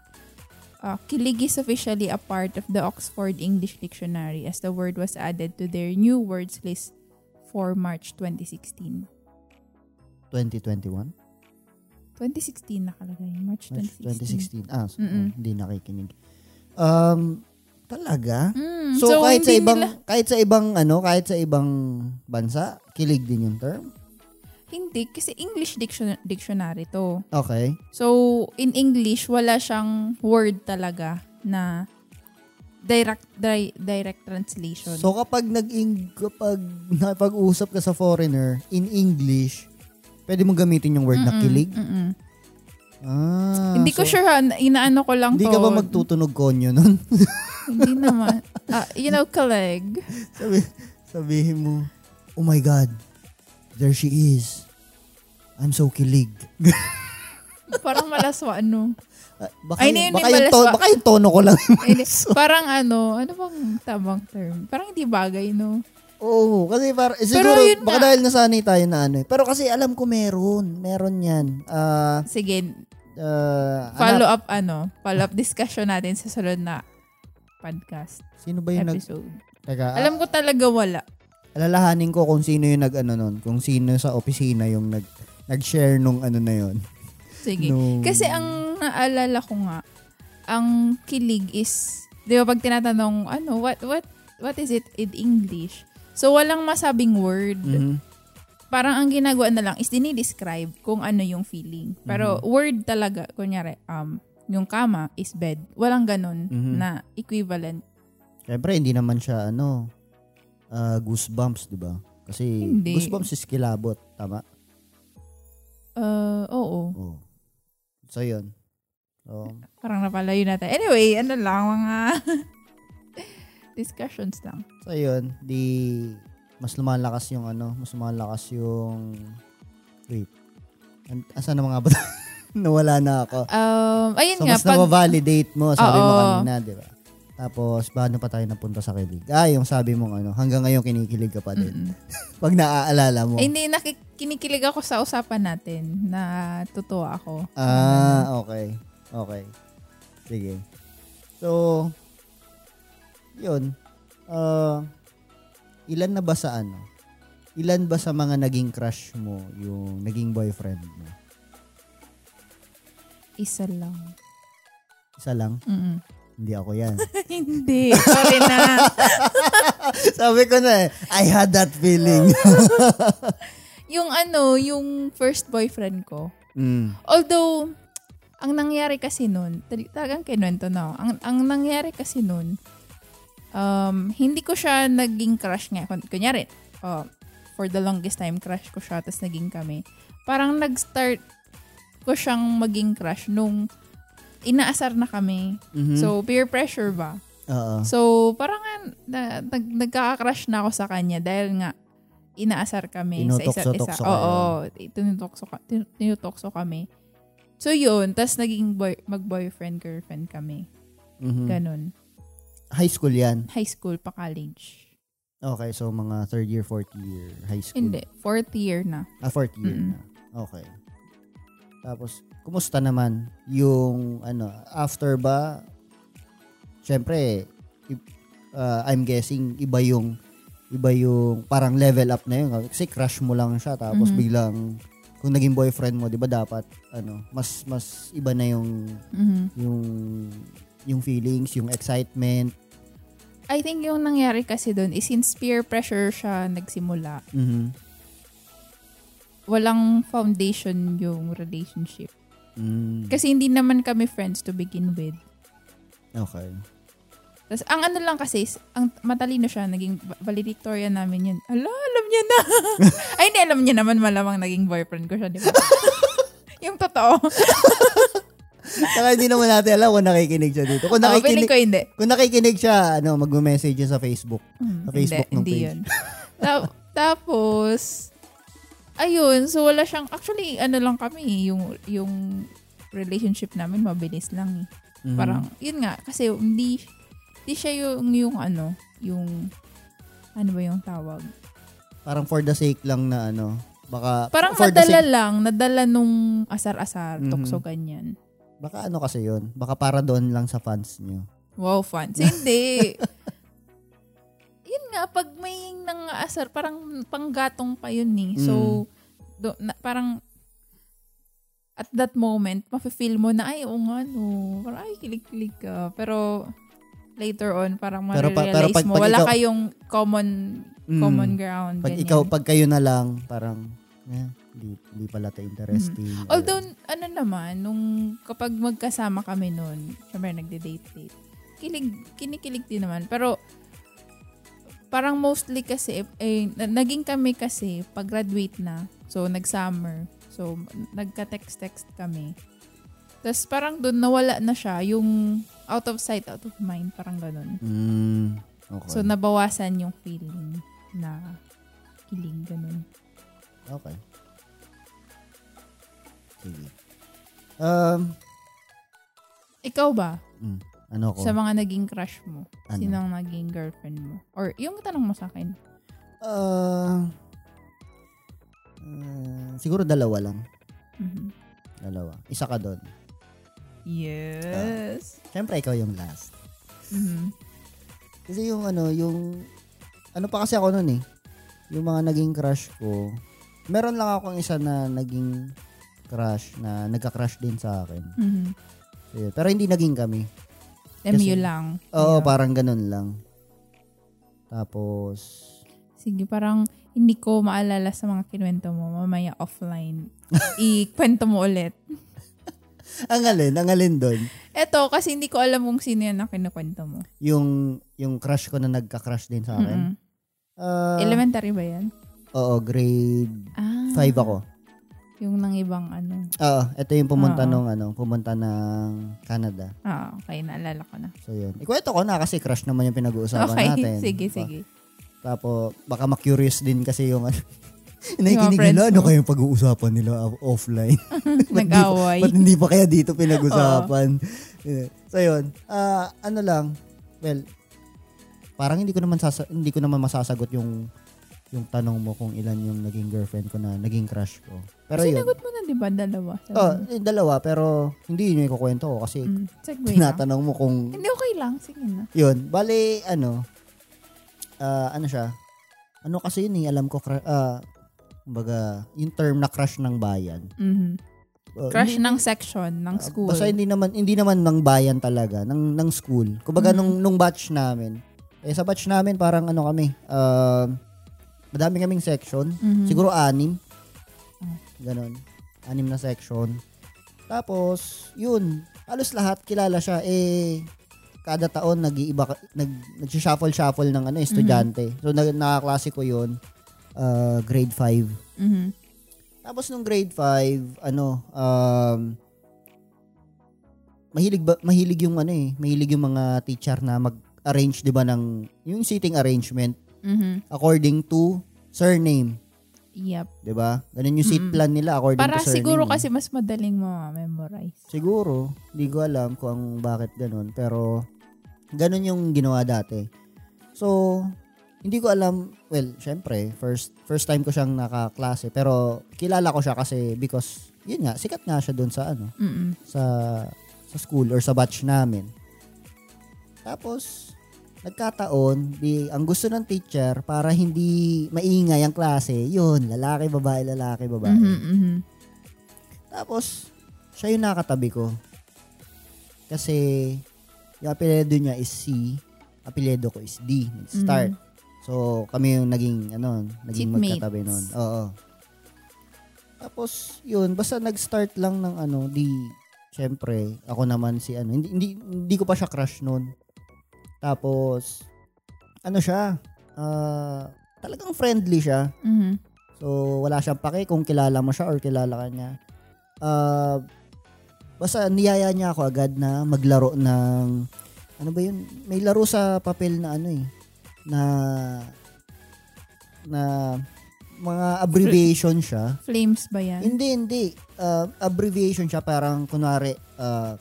Speaker 1: Uh, kilig is officially a part of the Oxford English Dictionary as the word was added to their new words list for March 2016.
Speaker 2: 2021?
Speaker 1: 2016 nakalagay. March
Speaker 2: March 2016.
Speaker 1: 2016.
Speaker 2: Ah, so,
Speaker 1: Mm-mm.
Speaker 2: hindi nakikinig. Um, talaga?
Speaker 1: Mm,
Speaker 2: So, kahit sa ibang
Speaker 1: nila-
Speaker 2: kahit sa ibang ano, kahit sa ibang bansa, kilig din yung term.
Speaker 1: Hindi, kasi English diction, dictionary to.
Speaker 2: Okay.
Speaker 1: So, in English, wala siyang word talaga na direct di- direct translation.
Speaker 2: So kapag nag kapag nakipag-usap ka sa foreigner in English, pwede mo gamitin yung word na
Speaker 1: Mm-mm,
Speaker 2: kilig.
Speaker 1: mm-mm.
Speaker 2: Ah,
Speaker 1: Hindi ko
Speaker 2: so,
Speaker 1: sure ha, na- inaano ko lang
Speaker 2: Hindi
Speaker 1: to.
Speaker 2: ka ba magtutunog konyo nun?
Speaker 1: Hindi naman. Ah, you know, kaleg.
Speaker 2: Sabi, sabihin mo, oh my God, there she is. I'm so kilig.
Speaker 1: Parang malaswa, ano.
Speaker 2: Ah, baka,
Speaker 1: Ay, hindi,
Speaker 2: baka, yung tono, baka yung tono ko lang.
Speaker 1: Hindi, parang ano, ano bang tamang term? Parang hindi bagay, no?
Speaker 2: Oo, kasi para, eh,
Speaker 1: Pero
Speaker 2: siguro,
Speaker 1: yun
Speaker 2: baka
Speaker 1: nga.
Speaker 2: dahil nasanay tayo na ano eh. Pero kasi alam ko meron. Meron yan. Ah,
Speaker 1: Sige,
Speaker 2: ah,
Speaker 1: follow
Speaker 2: anak,
Speaker 1: up, ano, follow up discussion natin sa sunod na podcast
Speaker 2: sino ba yung nag,
Speaker 1: episode.
Speaker 2: Teka,
Speaker 1: Alam ko talaga wala.
Speaker 2: Alalahanin ko kung sino yung nag, ano nun, kung sino sa opisina yung nag, nag-share nung ano na yon.
Speaker 1: Sige.
Speaker 2: Nung-
Speaker 1: Kasi ang naalala ko nga, ang kilig is, di ba pag tinatanong, ano, what, what, what is it in English? So, walang masabing word.
Speaker 2: Mhm.
Speaker 1: Parang ang ginagawa na lang is dinidescribe kung ano yung feeling. Pero word talaga, kunyari, um, yung kama is bed. Walang ganun
Speaker 2: Mhm.
Speaker 1: na equivalent.
Speaker 2: Siyempre, hindi naman siya, ano, ah, goosebumps, di ba? Kasi,
Speaker 1: Hindi.
Speaker 2: goosebumps is kilabot, tama?
Speaker 1: Uh, oo.
Speaker 2: Oo. So, yun. So,
Speaker 1: Parang napalayo natin. Anyway, ano lang, mga discussions lang.
Speaker 2: so yun. Di, mas lumalakas yung, ano, mas lumalakas yung, wait. An- asan na mga ba? Nawala na ako.
Speaker 1: Um, ayun
Speaker 2: So,
Speaker 1: nga,
Speaker 2: mas
Speaker 1: pag,
Speaker 2: na-validate mo, sabi mo
Speaker 1: Oo.
Speaker 2: kanina, di ba? Tapos, paano pa tayo napunta sa kilig? Ah, yung sabi mong ano, hanggang ngayon kinikilig ka pa din. Pag naaalala mo.
Speaker 1: Ay, hindi, nakik- kinikilig ako sa usapan natin na totoo ako.
Speaker 2: Ah, okay. Okay. Sige. So, yun. Uh, ilan na ba sa ano? Ilan ba sa mga naging crush mo yung naging boyfriend mo?
Speaker 1: Isa lang.
Speaker 2: Isa lang?
Speaker 1: Mm-mm.
Speaker 2: Hindi ako yan.
Speaker 1: Hindi. Sorry na.
Speaker 2: Sabi ko na eh, I had that feeling.
Speaker 1: yung ano, yung first boyfriend ko.
Speaker 2: mm.
Speaker 1: Although, ang nangyari kasi nun, tal- talagang kinuwento na ako. Ang, ang nangyari kasi nun, um, hindi ko siya naging crush nga. Kun- Kunyari, uh, for the longest time, crush ko siya, tapos naging kami. Parang nag-start ko siyang maging crush nung inaasar na kami.
Speaker 2: Mhm.
Speaker 1: So, peer pressure ba?
Speaker 2: Oo.
Speaker 1: So, parang nga, na, nag, nagkaka-crush na ako sa kanya dahil nga inaasar kami sa isa't isa.
Speaker 2: Tinutokso-tokso
Speaker 1: Oo, tinutokso, tinutokso kami. So, yun. Tapos, naging boy, mag-boyfriend, girlfriend kami.
Speaker 2: Mhm.
Speaker 1: Ganon.
Speaker 2: High school yan.
Speaker 1: High school pa college.
Speaker 2: Okay, so mga third year, fourth year, high school.
Speaker 1: Hindi. Fourth year na.
Speaker 2: Ah, fourth year
Speaker 1: Mm-mm.
Speaker 2: na. Okay. Tapos, kumusta naman yung, ano, after ba, syempre, uh, I'm guessing, iba yung, iba yung, parang level up na yun. Kasi crush mo lang siya, tapos
Speaker 1: Mhm.
Speaker 2: biglang, kung naging boyfriend mo, di ba dapat, ano, mas, mas iba na yung,
Speaker 1: Mhm.
Speaker 2: yung, yung feelings, yung excitement.
Speaker 1: I think yung nangyari kasi doon is since peer pressure siya nagsimula,
Speaker 2: Mhm.
Speaker 1: walang foundation yung relationship.
Speaker 2: Mm.
Speaker 1: Kasi hindi naman kami friends to begin with.
Speaker 2: Okay.
Speaker 1: Tapos, ang ano lang kasi, is, ang matalino siya, naging va- valedictorian namin yun. Ala, alam niya na. Ay, hindi, alam niya naman malamang naging boyfriend ko siya, di ba? yung totoo.
Speaker 2: Saka hindi naman natin alam kung nakikinig siya dito. Kung nakikinig,
Speaker 1: feeling ko hindi.
Speaker 2: kung nakikinig siya, ano, mag-message yun sa Facebook.
Speaker 1: Hmm,
Speaker 2: Sa Facebook
Speaker 1: hindi,
Speaker 2: ng
Speaker 1: hindi
Speaker 2: page.
Speaker 1: yun. Ta- tapos, ayun, so wala siyang, actually, ano lang kami, yung, yung relationship namin, mabilis lang eh.
Speaker 2: Mhm.
Speaker 1: Parang, yun nga, kasi hindi, hindi siya yung, yung ano, yung, ano ba yung tawag?
Speaker 2: Parang for the sake lang na ano, baka
Speaker 1: Parang
Speaker 2: for the
Speaker 1: nadala
Speaker 2: sake,
Speaker 1: lang, nadala nung asar-asar,
Speaker 2: Mhm.
Speaker 1: tukso ganyan.
Speaker 2: baka ano kasi yun, baka para doon lang sa fans niyo.
Speaker 1: Wow, fans. Hindi. yun nga, pag may nang asar, parang panggatong pa yun eh. So, do, na, parang at that moment, mafe-feel mo na, ay, oo nga, no. Parang, ay, kilig-kilig ka. Pero, later on, parang
Speaker 2: Pero pa- pero pag-
Speaker 1: mo,
Speaker 2: pag
Speaker 1: wala
Speaker 2: ikaw-
Speaker 1: kayong common
Speaker 2: Mm.
Speaker 1: common ground.
Speaker 2: Pag
Speaker 1: ganyan.
Speaker 2: ikaw, pag kayo na lang, parang, eh, hindi pala to interesting.
Speaker 1: Mm-hmm. Although, ano naman, nung kapag magkasama kami noon, syempre nagde-date-date, kilig, kinikilig din naman. Pero, parang mostly kasi, eh, na- naging kami kasi, pag-graduate na, so nag-summer, so nagka-text-text kami. Tapos parang doon nawala na siya, yung out of sight, out of mind, parang ganun.
Speaker 2: Mm, okay.
Speaker 1: So, nabawasan yung feeling na kilig, ganun.
Speaker 2: okay. Sige. Um,
Speaker 1: Ikaw ba?
Speaker 2: mm, ano ko?
Speaker 1: Sa mga naging crush mo,
Speaker 2: Ano?
Speaker 1: sino ang naging girlfriend mo? Or yung tanong mo sa akin.
Speaker 2: Ah, ah, siguro dalawa lang.
Speaker 1: Mhm.
Speaker 2: Dalawa. Isa ka doon.
Speaker 1: Yes.
Speaker 2: Siyempre, ikaw yung last.
Speaker 1: Mhm.
Speaker 2: Kasi yung ano, yung, ano pa kasi ako noon eh, yung mga naging crush ko, meron lang akong isa na naging crush na nagka-crush din sa akin.
Speaker 1: Mhm.
Speaker 2: So. Pero hindi naging kami.
Speaker 1: MU lang.
Speaker 2: Oo,
Speaker 1: Yeah.
Speaker 2: parang ganun lang. Tapos,
Speaker 1: Sige, parang hindi ko maalala sa mga kinuwento mo. Mamaya offline. Ikwento mo ulit.
Speaker 2: ang alin, ang alin doon,
Speaker 1: Eto, kasi hindi ko alam kung sino yan na kinukwento mo.
Speaker 2: yung, yung crush ko na nagka-crush din sa akin.
Speaker 1: Mm-mm.
Speaker 2: Ah,
Speaker 1: Elementary ba yan?
Speaker 2: Oo, grade
Speaker 1: Ah.
Speaker 2: 5 ako.
Speaker 1: Yung nang ibang ano.
Speaker 2: Oo, ito yung pumunta
Speaker 1: Oo.
Speaker 2: nung ano, pumunta ng Canada.
Speaker 1: Ah, okay. Naalala ko na.
Speaker 2: So yun. Ikwento ko na kasi crush naman yung pinag-uusapan
Speaker 1: Okay.
Speaker 2: natin.
Speaker 1: Sige,
Speaker 2: Diba?
Speaker 1: sige.
Speaker 2: Tapos, baka ma-curious din kasi yung ano. Nakikinig
Speaker 1: friends
Speaker 2: nila, ano
Speaker 1: mo.
Speaker 2: kayong pag-uusapan nila off- offline? Ba't di-
Speaker 1: Nag-away.
Speaker 2: Ba't hindi pa kaya dito pinag-usapan? Yeah. so yun, ah, ano lang, well, parang hindi ko naman sasa- hindi ko naman masasagot yung yung tanong mo kung ilan yung naging girlfriend ko na naging crush ko. Pero yun.
Speaker 1: Sinagot mo na di ba? Dalawa. Sabi
Speaker 2: Oh, eh, dalawa, pero hindi yun yung ikukwento ko kasi
Speaker 1: Mm,
Speaker 2: tinatanong mo kung
Speaker 1: Hindi, okay lang. Sige na.
Speaker 2: Yun, bale, ano, ah, ano siya, ano kasi yun eh, alam ko, ah, kumbaga, yung term na crush ng bayan.
Speaker 1: Mhm.
Speaker 2: Uh,
Speaker 1: Crush
Speaker 2: hindi-
Speaker 1: ng section, ng
Speaker 2: ah,
Speaker 1: school.
Speaker 2: Basta hindi naman, hindi naman ng bayan talaga, ng, ng school. Kumbaga,
Speaker 1: Mhm.
Speaker 2: nung, nung batch namin, eh, sa batch namin, parang ano kami, ah, madami kaming section,
Speaker 1: Mhm.
Speaker 2: siguro anim.
Speaker 1: Ah.
Speaker 2: Ganon. Anim na section. Tapos, yun, halos lahat kilala siya. Eh, kada taon nag-iiba nag nag-shuffle-shuffle ng ano estudyante. So nag nakaklase ko 'yun uh, grade 5.
Speaker 1: Mhm.
Speaker 2: Tapos nung grade 5, ano um mahilig ba mahilig yung ano eh, mahilig yung mga teacher na mag-arrange 'di ba ng yung seating arrangement
Speaker 1: Mhm.
Speaker 2: according to surname,
Speaker 1: Yep.
Speaker 2: 'di ba? Ganun yung seat
Speaker 1: Mm-mm.
Speaker 2: plan nila according
Speaker 1: Para
Speaker 2: to surname.
Speaker 1: siguro
Speaker 2: eh.
Speaker 1: kasi mas madaling ma-memorize.
Speaker 2: Siguro, hindi ko alam kung ang bakit ganun, pero ganun yung ginawa dati. So, hindi ko alam, well, syempre, first first time ko siyang nakaklase, pero kilala ko siya kasi because yun nga, sikat nga siya doon sa ano,
Speaker 1: Mm-mm.
Speaker 2: sa sa school or sa batch namin. Tapos nagkataon, di ang gusto ng teacher para hindi maingay ang klase, yun, lalaki, babae, lalaki, babae.
Speaker 1: Mhm, mhm.
Speaker 2: Tapos, siya yung nakatabi ko. Kasi, yung apelyido niya is C, apelyido ko is D, start.
Speaker 1: Mhm.
Speaker 2: So, kami yung naging, ano, naging
Speaker 1: Seatmates.
Speaker 2: magkatabi noon. Oo. Tapos, yun, basta nag-start lang ng ano, di, syempre, ako naman si ano, hindi, hindi, hindi ko pa siya crush noon. Tapos, ano siya, ah, talagang friendly siya.
Speaker 1: Mhm.
Speaker 2: So, wala siyang pake kung kilala mo siya or kilala ka niya. Ah, basta niyaya niya ako agad na maglaro ng ano ba yun? May laro sa papel na ano eh na na mga abbreviation siya.
Speaker 1: Flames ba yan?
Speaker 2: Hindi, hindi. Ah, abbreviation siya parang kunwari ah,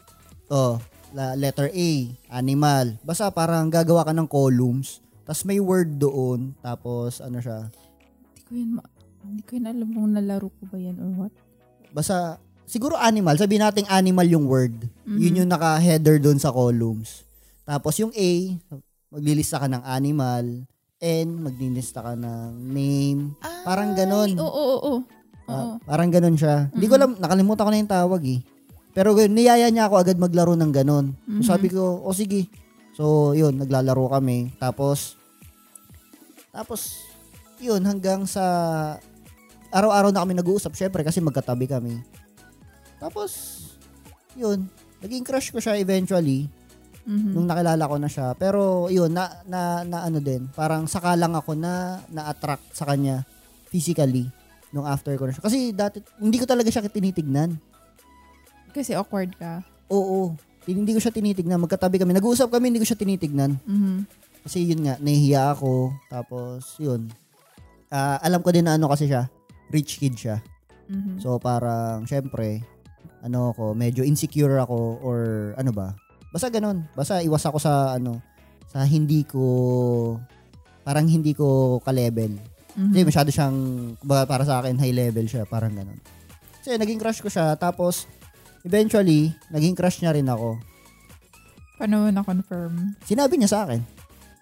Speaker 2: oh, letter A, animal. Basta parang gagawa ka ng columns. Tapos may word doon. Tapos ano siya,
Speaker 1: Hindi ko yun, ma- hindi ko yun alam kung nalaro ko ba yan or what.
Speaker 2: basta siguro animal, sabihin nating animal yung word.
Speaker 1: Mhm.
Speaker 2: Yun yung naka-header doon sa columns. Tapos yung A, maglilista ka ng animal. N, maglilista ka ng name. Parang ganon.
Speaker 1: Ay, Oo, oo, oo. Oo.
Speaker 2: Ah, parang ganon siya. Hindi ko alam, nakalimutan ko na yung tawag eh. Pero ganun, niyaya niya ako agad maglaro ng ganon.
Speaker 1: Mhm.
Speaker 2: So sabi ko, o sige. So yun, naglalaro kami. Tapos, tapos, yun, hanggang sa araw-araw na kami nag-uusap, syempre kasi magkatabi kami. Tapos, yun, naging crush ko siya eventually
Speaker 1: Mhm.
Speaker 2: nung nakilala ko na siya. Pero yun, na, na, na ano din, parang saka lang ako na na-attract sa kanya physically nung after ko na siya. Kasi dati, hindi ko talaga siya tinitignan.
Speaker 1: Kasi awkward ka.
Speaker 2: Oo, hindi ko siya tinitignan. Magkatabi kami. Nag-uusap kami, hindi ko siya tinitignan.
Speaker 1: Mhm.
Speaker 2: Kasi yun nga, nahihiya ako. Tapos, yun. Ah, alam ko din na ano kasi siya, rich kid siya.
Speaker 1: Mhm.
Speaker 2: So, parang, syempre, ano ako, medyo insecure ako or ano ba. Basta ganun. Basta iwas ako sa, ano, sa hindi ko, parang hindi ko ka-level.
Speaker 1: Mhm.
Speaker 2: Kasi masyado siyang, para sa akin, high level siya. Parang ganun. Kasi naging crush ko siya. Tapos, eventually, naging crush niya rin ako.
Speaker 1: Paano mo na-confirm?
Speaker 2: Sinabi niya sa akin.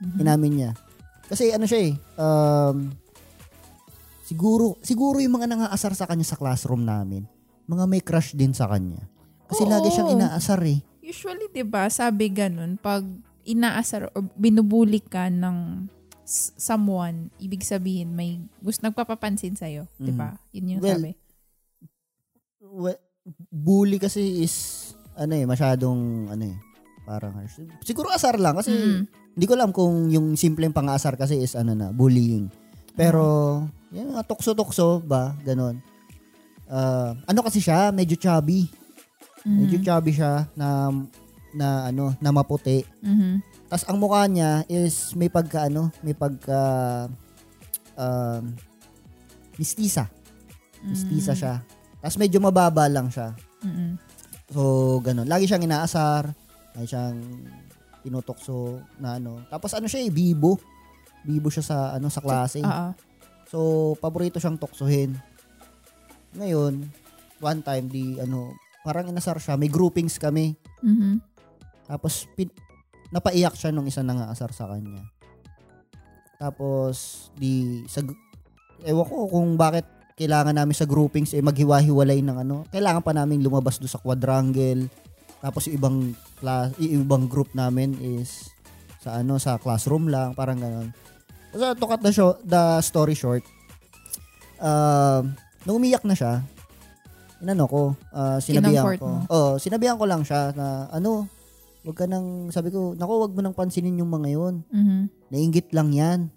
Speaker 1: Mhm.
Speaker 2: Inamin niya. Kasi ano siya eh, um, siguro, siguro yung mga nangaasar sa kanya sa classroom namin, mga may crush din sa kanya. Kasi
Speaker 1: Oo.
Speaker 2: lagi siyang inaasar eh.
Speaker 1: Usually, di ba, sabi ganun, pag inaasar o binubuli ka ng someone, ibig sabihin may gusto nagpapapansin sa'yo. Di ba? Yun yung
Speaker 2: Mm. Well,
Speaker 1: sabi.
Speaker 2: We- bully kasi is, ano eh, masyadong, ano eh, parang harsh. Siguro asar lang kasi
Speaker 1: Mm.
Speaker 2: hindi ko alam kung yung simpleng pang-asar kasi is ano na, bullying. Pero, yung mga tukso-tukso ba, ganun. Ah, ano kasi siya, medyo chubby. Medyo
Speaker 1: Mhm.
Speaker 2: chubby siya na na ano, na maputi.
Speaker 1: Mhm.
Speaker 2: Tapos ang mukha niya is may pagka ano, may pagka um, mistisa. Mistisa
Speaker 1: Mm.
Speaker 2: siya. Tapos medyo mababa lang siya.
Speaker 1: Mhm.
Speaker 2: So, ganun. Lagi siyang inaasar. Lagi siyang tinutokso na ano. Tapos ano siya eh, bibo. Bibo siya sa ano sa klase.
Speaker 1: Oo.
Speaker 2: So, paborito siyang tuksohin. Ngayon, one time, di ano, parang inasar siya. May groupings kami.
Speaker 1: Mhm.
Speaker 2: Tapos, pin, napaiyak siya nung isa nangaasar sa kanya. Tapos, di, sa, ewan ko kung bakit kailangan namin sa groupings eh maghiwa-hiwalay ng ano. Kailangan pa namin lumabas do sa quadrangle. Tapos yung ibang class, yung ibang group namin is sa ano sa classroom lang, parang gano'n. So, to cut the, show, the story short, uh, nung umiyak na siya, inano ko, uh, sinabihan
Speaker 1: Kinomfort
Speaker 2: ko.
Speaker 1: mo.
Speaker 2: Oo, sinabihan ko lang siya na ano, wag ka nang, sabi ko, nako, wag mo nang pansinin yung mga yun.
Speaker 1: Mhm.
Speaker 2: Nainggit lang yan.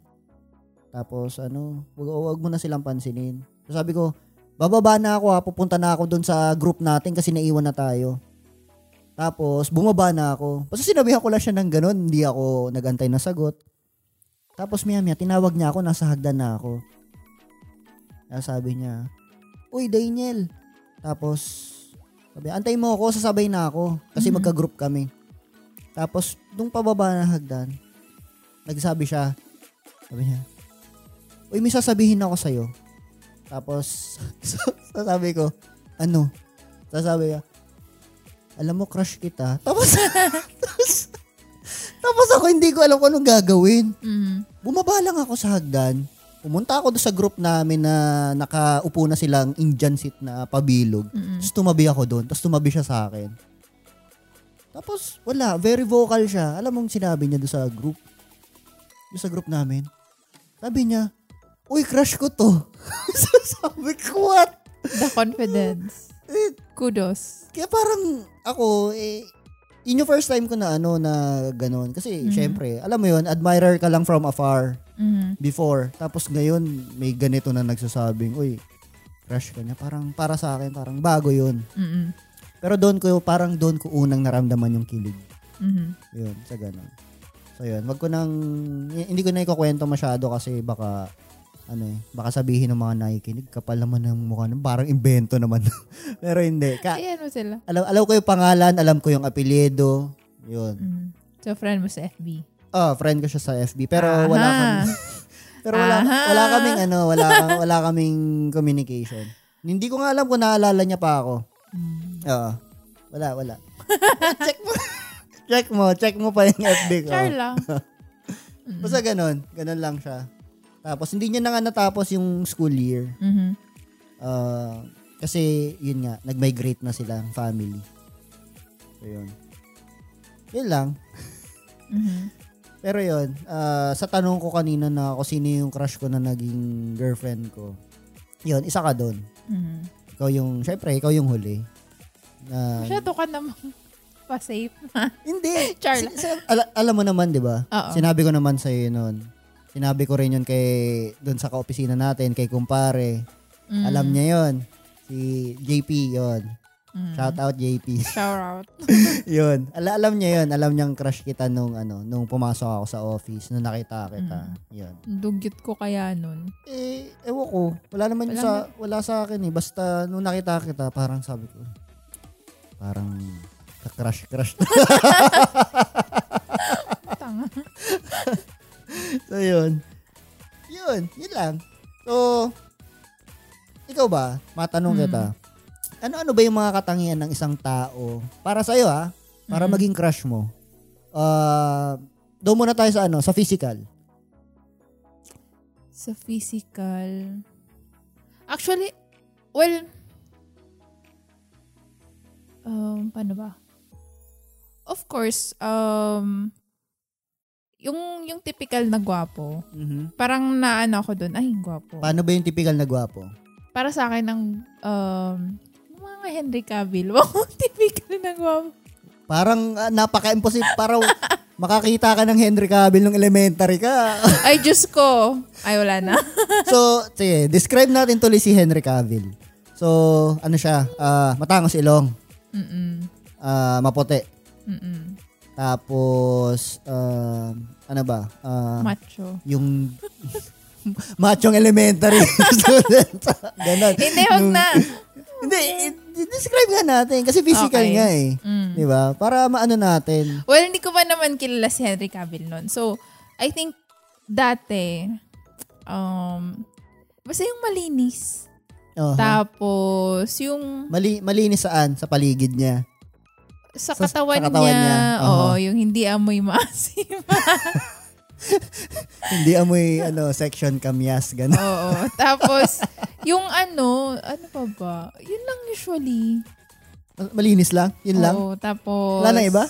Speaker 2: Tapos ano, wag, wag mo na silang pansinin. So, sabi ko, bababa na ako ha, pupunta na ako doon sa group natin kasi naiwan na tayo. Tapos, bumaba na ako. Basta sinabihan ko lang siya ng ganun, hindi ako nagantay na sagot. Tapos maya maya, tinawag niya ako, nasa hagdan na ako. Kaya sabi niya, Uy, Daniel. Tapos, sabi, antay mo ako, sasabay na ako. Kasi
Speaker 1: Mhm.
Speaker 2: magka-group kami. Tapos, nung pababa na hagdan, nagsabi siya, sabi niya, Uy, may sasabihin ako sa'yo. Tapos, sasabi ko, ano? Sasabi niya, alam mo, crush kita. Tapos, tapos, tapos ako hindi ko alam kung anong gagawin.
Speaker 1: Mhm.
Speaker 2: Bumaba lang ako sa hagdan. Pumunta ako doon sa group namin na nakaupo na silang Indian seat na pabilog.
Speaker 1: Mhm.
Speaker 2: Tapos tumabi ako doon. Tapos tumabi siya sa akin. Tapos wala, very vocal siya. Alam mong sinabi niya doon sa group. Doon sa group namin. Sabi niya, Uy, crush ko to. so, sabi ko, what?
Speaker 1: The confidence.
Speaker 2: Eh,
Speaker 1: Kudos.
Speaker 2: Kaya parang ako, eh, yun yung first time ko na ano, na ganun. Kasi,
Speaker 1: Mhm.
Speaker 2: syempre, alam mo yun, admirer ka lang from afar
Speaker 1: Mhm.
Speaker 2: before. Tapos ngayon, may ganito na nagsasabing, uy, crush ka niya. Parang, para sa akin, parang bago yun.
Speaker 1: Mhm.
Speaker 2: Pero doon ko, parang doon ko unang naramdaman yung kilig.
Speaker 1: Mhm.
Speaker 2: Yun, sa ganun. So yun, wag ko nang, hindi ko na ikukwento masyado kasi baka, ano eh, baka sabihin ng mga nakikinig, kapal naman ng mukha nun, parang invento naman. Pero hindi. Ka,
Speaker 1: Ayan mo sila.
Speaker 2: alam, alam ko yung pangalan, alam ko yung apelyido. Yun.
Speaker 1: Mhm. So, friend mo sa FB.
Speaker 2: Ah, friend ko siya sa FB. Pero
Speaker 1: Aha.
Speaker 2: wala kami, pero wala,
Speaker 1: Aha.
Speaker 2: wala kaming ano, wala, wala kaming communication. Hindi ko nga alam kung naalala niya pa ako.
Speaker 1: Mhm.
Speaker 2: Oo. Wala, wala. check mo. check mo, check mo pa yung FB ko.
Speaker 1: Char lang.
Speaker 2: Basta ganun. Ganun lang siya. Tapos, hindi niya na nga natapos yung school year.
Speaker 1: Mhm.
Speaker 2: Ah, kasi, yun nga, nag-migrate na silang family. So, yun. Yun lang.
Speaker 1: Mhm.
Speaker 2: Pero yun, ah, sa tanong ko kanina na kung sino yung crush ko na naging girlfriend ko, yun, isa ka doon.
Speaker 1: Mhm.
Speaker 2: Ikaw yung, syempre, ikaw yung huli. Na,
Speaker 1: Masyado ka namang pa-safe.
Speaker 2: hindi.
Speaker 1: Char
Speaker 2: Si- si- ala- alam mo naman, di ba? Sinabi ko naman sa iyo noon. Sinabi ko rin yun kay, doon sa kaopisina natin, kay kumpare.
Speaker 1: Mhm.
Speaker 2: Alam niya yon Si JP yon
Speaker 1: Mhm.
Speaker 2: Shout out JP.
Speaker 1: Shout out.
Speaker 2: yun. Ala, alam niya yun. Alam niyang crush kita nung, ano, nung pumasok ako sa office, nung nakita kita. Yun.
Speaker 1: Dugyot ko kaya nun.
Speaker 2: Eh, ewan ko. Wala naman
Speaker 1: Wala
Speaker 2: sa, wala sa akin eh. Basta nung nakita kita, parang sabi ko, parang ka-crush-crush.
Speaker 1: Tanga.
Speaker 2: so, yun. Yun. Yun lang. So, ikaw ba? Matanong
Speaker 1: Hmm.
Speaker 2: kita. Ano-ano ba yung mga katangian ng isang tao? Para sa'yo ha? Para
Speaker 1: Mhm.
Speaker 2: maging crush mo. Uh, doon muna tayo sa ano, sa physical.
Speaker 1: Sa physical. Actually, well, um, paano ba? Of course, um, yung, yung typical na gwapo, parang naano ako dun, ay, gwapo.
Speaker 2: Paano ba yung typical na gwapo?
Speaker 1: Para sa akin, ng, um, mga Henry Cavill. Wow, typical na gwapo.
Speaker 2: Parang ah, napaka-imposible. Parang makakita ka ng Henry Cavill nung elementary ka.
Speaker 1: Ay, Diyos ko. Ay, wala na.
Speaker 2: so, sige, describe natin tuloy si Henry Cavill. So, ano siya? ah, matangos ilong.
Speaker 1: Mm-mm.
Speaker 2: ah, maputi.
Speaker 1: Mm-mm.
Speaker 2: Tapos, ah, ano ba? Ah,
Speaker 1: Macho.
Speaker 2: yung machong elementary student. Ganon.
Speaker 1: Hindi, wag na.
Speaker 2: Hindi, describe nga natin. Kasi physical
Speaker 1: Okay.
Speaker 2: nga eh.
Speaker 1: Mm.
Speaker 2: Di ba? Para maano natin.
Speaker 1: Well, hindi ko pa naman kilala si Henry Cavill noon. So, I think dati, um, basta yung malinis.
Speaker 2: Oho.
Speaker 1: Tapos, yung
Speaker 2: Mali, malinis saan? Sa paligid niya.
Speaker 1: Sa
Speaker 2: Sa-
Speaker 1: katawan,
Speaker 2: sa katawan
Speaker 1: niya,
Speaker 2: niya.
Speaker 1: oo,
Speaker 2: Oho.
Speaker 1: yung hindi amoy maasim.
Speaker 2: Hindi amoy, ano, section kamyas, gano'n.
Speaker 1: oo. Tapos, yung ano, ano pa ba? Yun lang usually.
Speaker 2: Malinis lang? Yun lang?
Speaker 1: Oo, tapos...
Speaker 2: Wala na iba?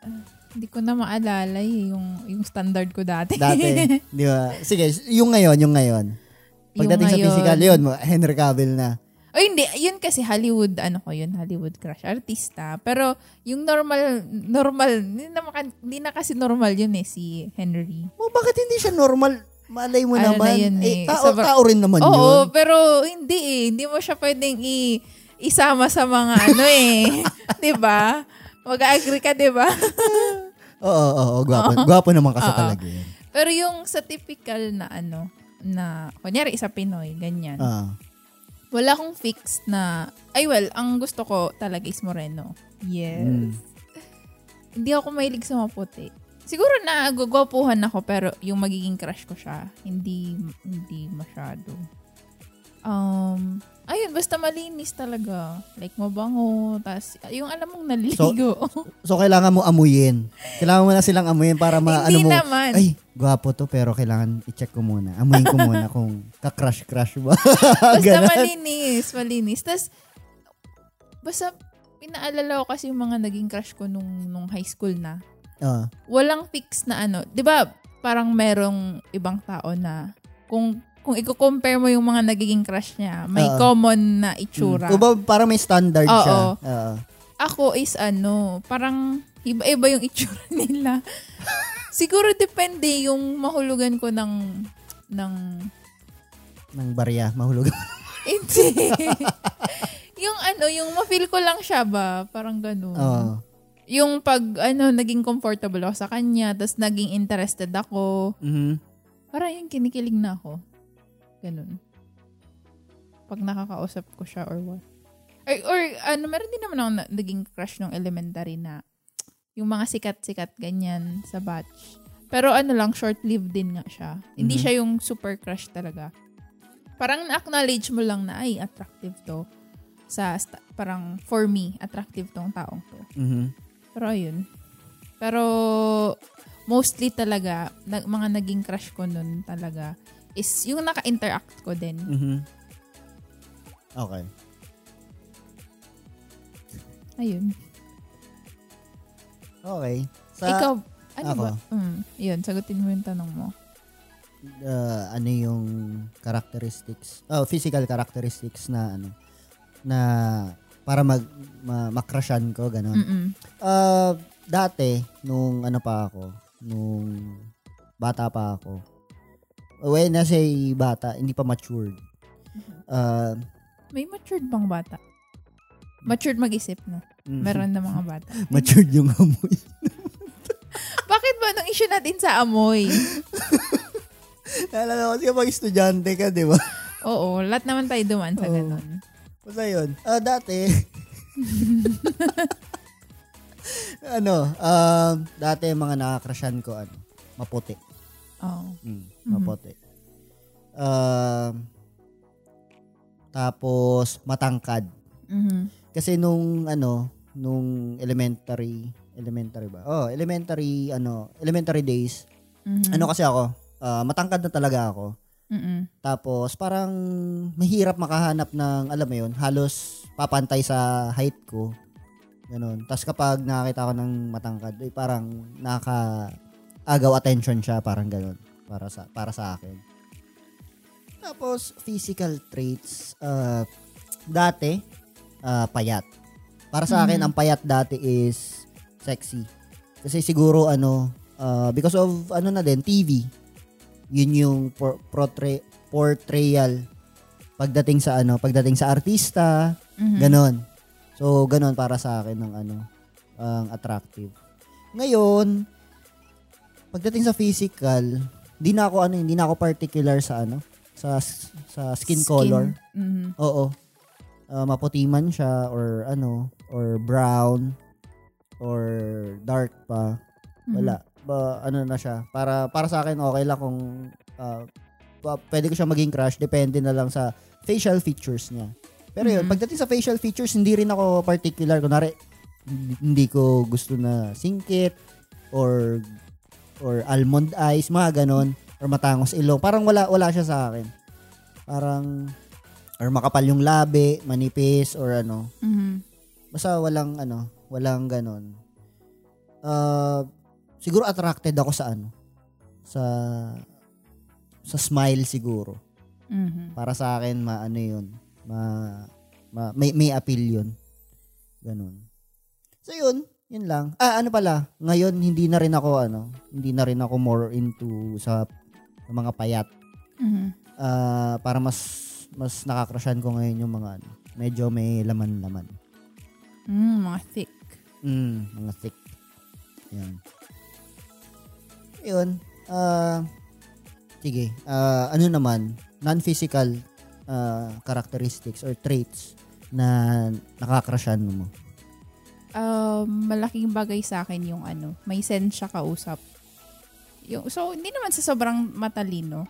Speaker 1: Ah, Hindi ko na maalala eh, yung, yung standard ko dati.
Speaker 2: Dati. Di ba? Sige, yung ngayon, yung ngayon. Pagdating
Speaker 1: Yung
Speaker 2: sa
Speaker 1: ngayon.
Speaker 2: physical, yun, Henry Cavill na.
Speaker 1: O hindi, yun kasi Hollywood, ano ko yun, Hollywood crush artista. Pero yung normal, normal, hindi na, maka- hindi na kasi normal yun eh, si Henry.
Speaker 2: Oh, bakit hindi siya normal? Malay mo
Speaker 1: Ano
Speaker 2: naman.
Speaker 1: na yun
Speaker 2: eh,
Speaker 1: eh.
Speaker 2: tao,
Speaker 1: Sabag-
Speaker 2: tao rin naman
Speaker 1: Oo,
Speaker 2: yun.
Speaker 1: pero hindi eh. Hindi mo siya pwedeng i- isama sa mga ano eh. 'Di ba? Mag-agree ka, 'di ba?
Speaker 2: Oo, oo, oo, gwapo. Gwapo naman kasi
Speaker 1: Oo.
Speaker 2: talaga yun.
Speaker 1: Pero yung sa typical na ano, na, kunyari sa Pinoy, ganyan.
Speaker 2: Ah.
Speaker 1: Wala akong fix na, ay well, ang gusto ko talaga is moreno. Yes.
Speaker 2: Mm.
Speaker 1: Hindi ako mahilig sa maputi. Siguro na gugwapuhan ako pero yung magiging crush ko siya, hindi hindi masyado. Um, ayun, basta malinis talaga. Like mabango, tas yung alam mong naliligo.
Speaker 2: So, kailangan mo amuyin. Kailangan mo na silang amuyin para ma, ano
Speaker 1: hindi
Speaker 2: mo,
Speaker 1: naman.
Speaker 2: ay, gwapo to, pero kailangan i-check ko muna. Amuyin ko muna kung ka-crush-crush ba.
Speaker 1: basta malinis, malinis. Tas, basta pinaalala ko kasi yung mga naging crush ko nung, nung high school na.
Speaker 2: Ah.
Speaker 1: walang fix na ano. 'Di ba parang merong ibang tao na kung kung i-compare mo yung mga nagiging crush niya, may
Speaker 2: Oo.
Speaker 1: common na itsura.
Speaker 2: Kung ba, parang may standard
Speaker 1: Oo.
Speaker 2: siya. Oo.
Speaker 1: Ako is ano, parang iba-iba yung itsura nila. Siguro depende yung mahulugan ko ng ng
Speaker 2: ng barya, mahulog.
Speaker 1: hindi. yung ano, yung ma-feel ko lang siya ba, parang ganun.
Speaker 2: Oo.
Speaker 1: Yung pag ano, naging comfortable ako sa kanya, tapos naging interested ako,
Speaker 2: Mhm.
Speaker 1: Parang yung kinikilig na ako. Ganun. Pag nakakausap ko siya or what. Or, or ano, meron din naman ako na, naging crush nung elementary na yung mga sikat-sikat ganyan sa batch. Pero ano lang, short-lived din nga siya. Hindi
Speaker 2: Mhm.
Speaker 1: siya yung super crush talaga. Parang na-acknowledge mo lang na, ay, attractive to. Sa, sta- parang, for me, attractive tong taong to.
Speaker 2: Mhm.
Speaker 1: Pero ayun. Pero mostly talaga, na, mga naging crush ko nun talaga is yung naka-interact ko din.
Speaker 2: Mhm. Okay.
Speaker 1: Ayun.
Speaker 2: Okay. Sa,
Speaker 1: Ikaw, ano
Speaker 2: ako?
Speaker 1: ba? Mm, yun, sagutin mo yung tanong mo.
Speaker 2: uh, ano yung characteristics, oh, physical characteristics na ano, na para mag ma, makrushan ko, ganun.
Speaker 1: Mm-mm.
Speaker 2: Uh, dati, nung ano pa ako, nung bata pa ako, when I say bata, hindi pa matured. Uh,
Speaker 1: May matured bang bata? Matured mag-isip na.
Speaker 2: mm,
Speaker 1: Meron na mga bata.
Speaker 2: Matured yung amoy.
Speaker 1: Bakit ba nung issue natin sa amoy?
Speaker 2: Naalala ko kasi pag estudyante ka, di ba?
Speaker 1: Oo, lahat naman tayo duman sa ganun.
Speaker 2: Basta yun. Ah, dati. ano, um, dati mga nakakrushan ko, ano, maputi.
Speaker 1: Oo.
Speaker 2: Mm, maputi. Um, tapos, matangkad.
Speaker 1: Mhm.
Speaker 2: Kasi nung, ano, nung elementary, elementary ba? Oh, elementary, ano, elementary days.
Speaker 1: Mhm.
Speaker 2: Ano kasi ako, ah, matangkad na talaga ako.
Speaker 1: Mm-mm.
Speaker 2: Tapos parang mahirap makahanap ng, alam mo yun, halos papantay sa height ko. Ganun. Tapos kapag nakakita ko ng matangkad, eh, parang nakaka-agaw attention siya, parang ganun. Para sa, para sa akin. Tapos, physical traits, uh, dati, ah, payat. Para sa akin,
Speaker 1: Mhm.
Speaker 2: ang payat dati is sexy. Kasi siguro, ano, ah, because of, ano na din, TV yun yung por- portray- portrayal pagdating sa ano, pagdating sa artista,
Speaker 1: Mhm.
Speaker 2: ganon. So, ganon para sa akin ng ano, ang attractive. Ngayon, pagdating sa physical, di na ako ano, hindi na ako particular sa ano, sa sa skin, color.
Speaker 1: Mhm.
Speaker 2: Oo. Ah, maputi man siya or ano, or brown or dark pa.
Speaker 1: Mhm.
Speaker 2: Wala. Ba, ano na siya. Para para sa akin okay lang kung pa- pwede ko siya maging crush, depende na lang sa facial features niya. Pero yun,
Speaker 1: Mhm.
Speaker 2: pagdating sa facial features, hindi rin ako particular. Kunwari, hindi ko gusto na singkit or or almond eyes, mga ganon. Or matangos ilong. Parang wala, wala siya sa akin. Parang, or makapal yung labi, manipis, or ano.
Speaker 1: Mhm.
Speaker 2: Basta walang ano, walang ganon. Uh, siguro attracted ako sa ano, sa sa smile siguro.
Speaker 1: Mhm.
Speaker 2: Para sa akin maano 'yun, ma, ma may may appeal 'yun. Ganun. So 'yun, 'yun lang. Ah, ano pala, ngayon hindi na rin ako ano, hindi na rin ako more into sa, sa mga payat.
Speaker 1: Mhm.
Speaker 2: Ah, para mas mas nakakrushan ko ngayon yung mga ano, medyo may laman-laman.
Speaker 1: Mm, mga thick.
Speaker 2: Mm, mga thick. Yan. Yun. Ah, sige. Ah, ano naman, non-physical ah, characteristics or traits na nakakrushan mo.
Speaker 1: Um, malaking bagay sa akin yung ano, may sense siya kausap. Yung, so, hindi naman sa sobrang matalino.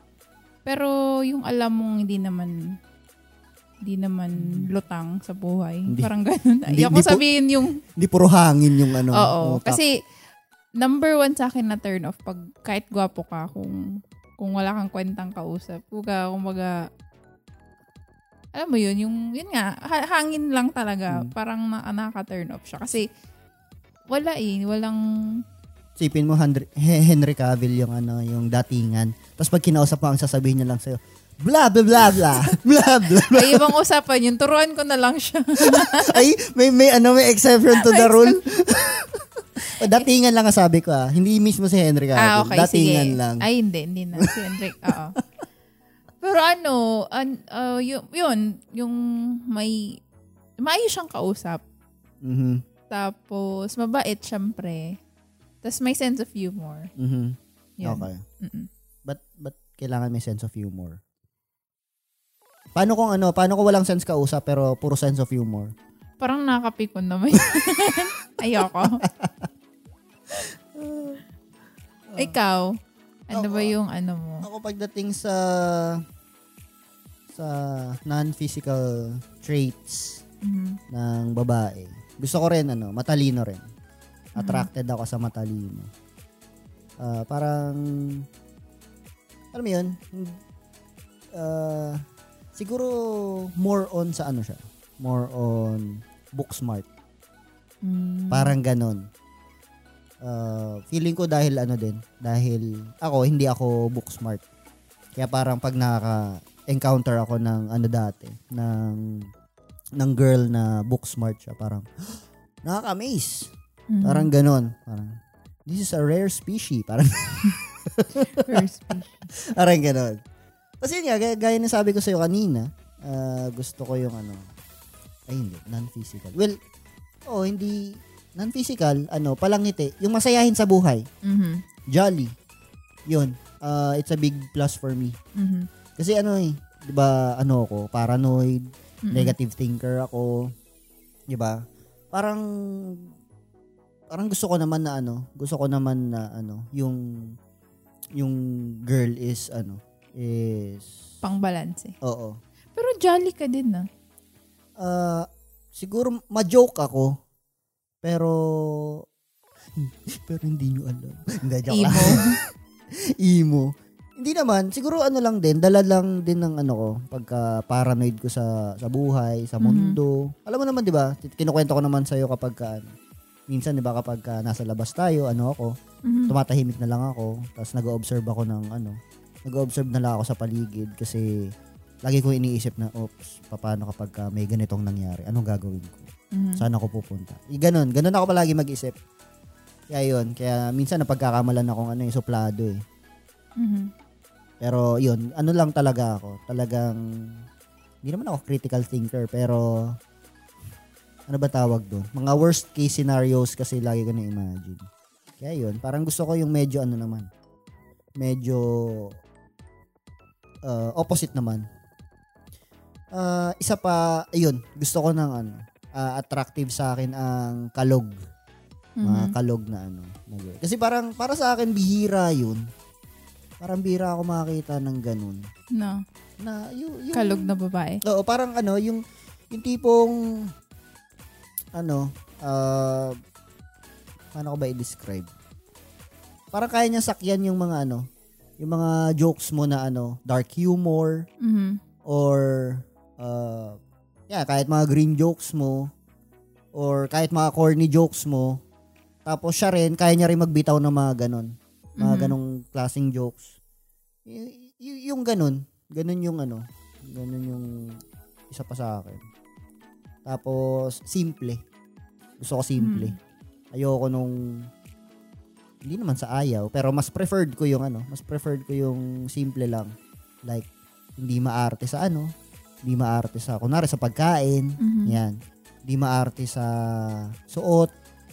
Speaker 1: Pero yung alam mong hindi naman hindi naman lutang sa buhay.
Speaker 2: Hindi-
Speaker 1: Parang ganun.
Speaker 2: hindi-
Speaker 1: Ayoko
Speaker 2: hindi
Speaker 1: sabihin yung
Speaker 2: Hindi puro hangin yung ano.
Speaker 1: Oo.
Speaker 2: utak.
Speaker 1: Kasi, number one sa akin na turn off pag kahit gwapo ka, kung kung wala kang kwentang kausap. Kuga, kumbaga, alam mo yun, yung, yun nga, ha- hangin lang talaga.
Speaker 2: Hmm.
Speaker 1: Parang na, nakaka-turn off siya. Kasi, wala eh, walang,
Speaker 2: Sipin mo Henry, He- Henry Cavill yung ano, yung datingan. Tapos pag kinausap mo, ang sasabihin niya lang sa'yo, blah, blah, blah, blah, blah, blah.
Speaker 1: ay ibang usapan yun, turuan ko na lang siya.
Speaker 2: Ay, may, may, ano, may exception to the rule. O, datingan lang ang sabi ko ah. Hindi mismo si Henry Cavill.
Speaker 1: ah, okay,
Speaker 2: datingan
Speaker 1: sige.
Speaker 2: lang.
Speaker 1: Ay, hindi, hindi na. Si Enric, oo. Pero ano, an, uh, yun, yun, yung may, maayos siyang kausap.
Speaker 2: Mhm.
Speaker 1: Tapos, mabait, syempre. Tapos, may sense of humor.
Speaker 2: Mhm.
Speaker 1: Yun.
Speaker 2: Okay.
Speaker 1: Mm-mm.
Speaker 2: But but kailangan may sense of humor. Paano kung ano, paano kung walang sense kausap pero puro sense of humor?
Speaker 1: Parang nakakapikon naman. Ayoko. Ikaw, ano ba yung ano mo?
Speaker 2: Ako pagdating sa sa non-physical traits
Speaker 1: Mhm.
Speaker 2: ng babae. Gusto ko rin ano, matalino rin. Attracted ako sa matalino. Ah, parang alam mo 'yun? Ah, siguro more on sa ano siya. More on book smart.
Speaker 1: Mm.
Speaker 2: Parang ganon. Uh, feeling ko dahil ano din, dahil ako, hindi ako book smart. Kaya parang pag nakaka-encounter ako ng ano dati, ng, ng girl na book smart siya, parang, nakaka-amaze.
Speaker 1: Mhm.
Speaker 2: Parang ganon. Parang, this is a rare species. Parang,
Speaker 1: First speech.
Speaker 2: parang ganon. Kasi yun nga, gaya, gaya na sabi ko sa'yo kanina, ah, gusto ko yung ano, ay hindi, non-physical. Well, oh, hindi, non-physical, ano, palangiti, yung masayahin sa buhay,
Speaker 1: Mhm.
Speaker 2: jolly, yun, ah, it's a big plus for me.
Speaker 1: Mhm.
Speaker 2: Kasi ano eh, di ba, ano ako, paranoid,
Speaker 1: Mhm.
Speaker 2: negative thinker ako, di ba? Parang, parang gusto ko naman na ano, gusto ko naman na ano, yung, yung girl is, ano, is,
Speaker 1: Pang-balance eh.
Speaker 2: oo,
Speaker 1: Pero jolly ka din ah.
Speaker 2: Ah, siguro ma-joke ako. Pero pero hindi nyo alam. Hindi, joke
Speaker 1: Emo.
Speaker 2: Emo. Hindi naman. Siguro ano lang din. Dala lang din ng ano ko. Pagka paranoid ko sa sa buhay, sa
Speaker 1: Mhm.
Speaker 2: mundo. Alam mo naman, di ba? Kinukwento ko naman sa'yo kapag ka, ano, minsan, di ba, kapag ka nasa labas tayo, ano ako,
Speaker 1: Mhm.
Speaker 2: tumatahimik na lang ako. Tapos nag-observe ako ng ano, nag-observe na lang ako sa paligid kasi lagi ko iniisip na, oops, paano kapag ka may ganitong nangyari? Anong gagawin ko?
Speaker 1: Mhm.
Speaker 2: Saan ako pupunta? I, ganun. Ganun ako palagi mag-isip. Kaya yun. Kaya minsan napagkakamalan akong ano yung suplado eh.
Speaker 1: Mhm.
Speaker 2: Pero yun, ano lang talaga ako. Talagang, hindi naman ako critical thinker, pero ano ba tawag doon? Mga worst case scenarios kasi lagi ko na-imagine. Kaya yun, parang gusto ko yung medyo ano naman. Medyo uh, opposite naman. Uh, isa pa, ayun, gusto ko ng ano, uh, attractive sa akin ang kalog. Mga
Speaker 1: Mhm.
Speaker 2: kalog na ano. Kasi parang, para sa akin, bihira yun. Parang bira ako makakita ng ganun.
Speaker 1: No.
Speaker 2: Na, yung, yung,
Speaker 1: Kalog na babae.
Speaker 2: Oo, parang ano, yung, yung tipong, ano, uh, paano ko ba i-describe? Parang kaya niya sakyan yung mga ano, yung mga jokes mo na ano, dark humor,
Speaker 1: Mhm.
Speaker 2: or, uh, yeah, kahit mga green jokes mo, or kahit mga corny jokes mo, tapos siya rin, kaya niya rin magbitaw ng mga ganon. Mga
Speaker 1: Mhm.
Speaker 2: ganong klaseng jokes. Y- y- yung ganon, ganon yung ano, ganon yung isa pa sa akin. Tapos, simple. Gusto ko simple.
Speaker 1: Mm.
Speaker 2: Ayoko nung, hindi naman sa ayaw, pero mas preferred ko yung ano, mas preferred ko yung simple lang. Like, hindi maarte sa ano, hindi maarte sa, kunwari sa pagkain,
Speaker 1: Mhm.
Speaker 2: yan. Hindi maarte sa suot,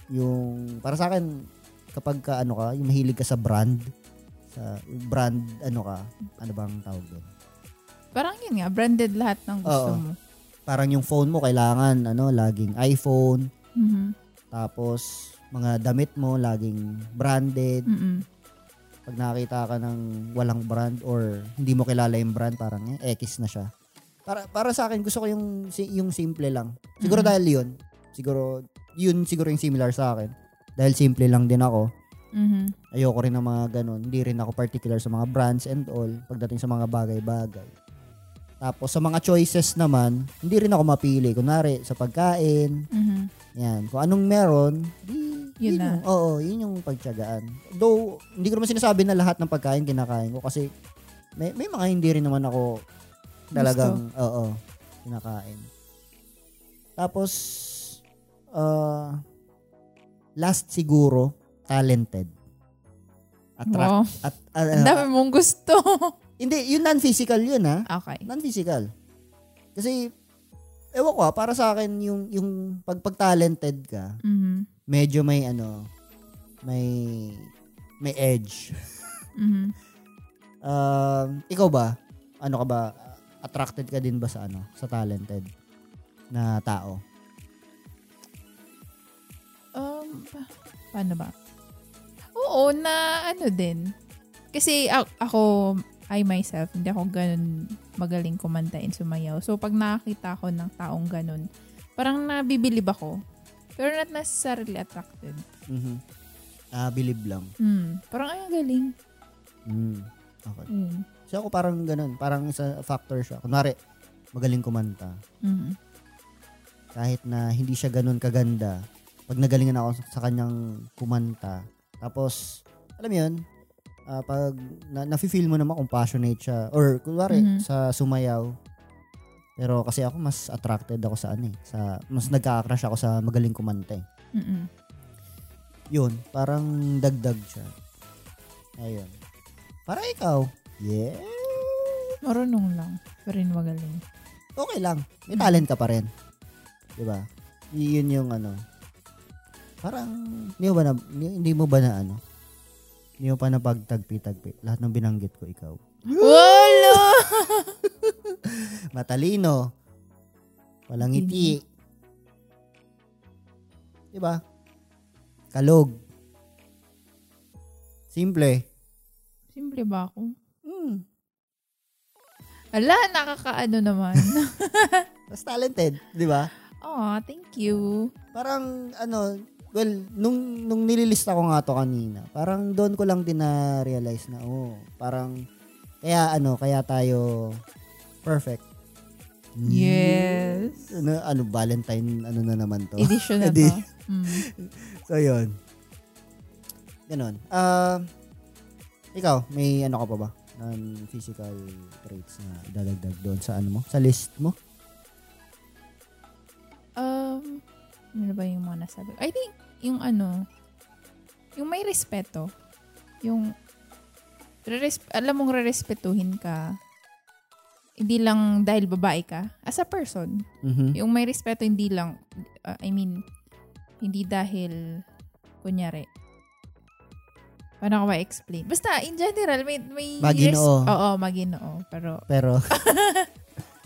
Speaker 2: yung, para sa akin, kapag ka, ano ka, yung mahilig ka sa brand, sa brand, ano ka, ano bang tawag doon?
Speaker 1: Parang yun nga, branded lahat ng gusto
Speaker 2: Oo.
Speaker 1: mo.
Speaker 2: Parang yung phone mo, kailangan, ano, laging iPhone,
Speaker 1: Mhm.
Speaker 2: tapos, mga damit mo, laging branded.
Speaker 1: Mhm.
Speaker 2: Pag nakakita ka ng walang brand or hindi mo kilala yung brand, parang eh, X na siya. Para, para sa akin, gusto ko yung, yung simple lang. Siguro
Speaker 1: Mhm.
Speaker 2: dahil yun. Siguro, yun siguro yung similar sa akin. Dahil simple lang din ako.
Speaker 1: Mhm.
Speaker 2: Ayoko rin ng mga ganun. Hindi rin ako particular sa mga brands and all pagdating sa mga bagay-bagay. Tapos sa mga choices naman, hindi rin ako mapili. Kunwari, sa pagkain,
Speaker 1: Mhm.
Speaker 2: yan. Kung anong meron, di,
Speaker 1: Yun na.
Speaker 2: Yung, oo, yun yung pagtyagaan. Though, hindi ko naman sinasabi na lahat ng pagkain kinakain ko kasi may, may mga hindi rin naman ako talagang, oo, kinakain. Tapos, uh, last siguro, talented. Attract,
Speaker 1: Wow.
Speaker 2: at, uh,
Speaker 1: Ang dami mong gusto.
Speaker 2: hindi, yun non-physical yun ha.
Speaker 1: okay.
Speaker 2: Non-physical. Kasi, ewan ko ha, para sa akin, yung, yung pag, pag talented ka,
Speaker 1: Mhm.
Speaker 2: medyo may ano, may may edge.
Speaker 1: Mhm.
Speaker 2: Um, ikaw ba? Ano ka ba? Attracted ka din ba sa ano, sa talented na tao?
Speaker 1: Um, pa- paano ba? Oo, na ano din. Kasi a- ako, I myself, hindi ako ganun magaling kumanta and sumayaw. So, pag nakakita ko ng taong ganun, parang nabibilib ako. Pero not necessarily attracted.
Speaker 2: Mhm. Ah, believe lang.
Speaker 1: Hmm. Parang ay, ang galing.
Speaker 2: Mm. Okay.
Speaker 1: Mm.
Speaker 2: So ako parang ganun, parang isa factor siya. Kunwari, magaling kumanta.
Speaker 1: Mhm.
Speaker 2: Kahit na hindi siya ganun kaganda, pag nagalingan ako sa kanyang kumanta, tapos, alam mo yun, ah, pag na, nafe-feel mo naman kung passionate siya, or kunwari,
Speaker 1: Mhm.
Speaker 2: sa sumayaw, pero kasi ako mas attracted ako sa ano eh, sa, mas nagka-crush ako sa magaling kumanta eh.
Speaker 1: Mhm.
Speaker 2: Yun, parang dagdag siya. Ayun. Para ikaw, yeah,
Speaker 1: Marunong lang. Pero rin magaling.
Speaker 2: okay lang. May talent ka pa rin. 'Di ba? Yun yung ano. Parang hindi mo ba na hindi mo ba na ano? Hindi mo pa na pagtagpi-tagpi. Lahat ng binanggit ko ikaw.
Speaker 1: Wala!
Speaker 2: Matalino. Walang ngiti. 'Di ba? Kalog. Simple.
Speaker 1: Simple ba ako?
Speaker 2: Hmm.
Speaker 1: Ala, nakakaano naman.
Speaker 2: Mas talented, 'di ba?
Speaker 1: oh, thank you.
Speaker 2: Parang ano, well, nung nung nililista ko nga to kanina, parang doon ko lang din na realize na oh, parang kaya ano, kaya tayo perfect.
Speaker 1: Yes.
Speaker 2: Ano, ano Valentine ano na naman to.
Speaker 1: Edition na to.
Speaker 2: Edi-
Speaker 1: Mm.
Speaker 2: so yun. Ganon. Ah, ikaw, may ano ka pa ba? Non-physical traits na idadagdag doon sa ano mo? Sa list mo?
Speaker 1: Um, ano ba yung mga nasabi? I think, yung ano, yung may respeto. Yung, alam mong rerespetuhin ka, hindi lang dahil babae ka, as a person.
Speaker 2: Mhm.
Speaker 1: Yung may respeto, hindi lang, uh, I mean, hindi dahil, kunyari, paano ko ma-explain? Basta, in general, may, may
Speaker 2: Maginoo.
Speaker 1: oo, maginoo. Pero,
Speaker 2: Pero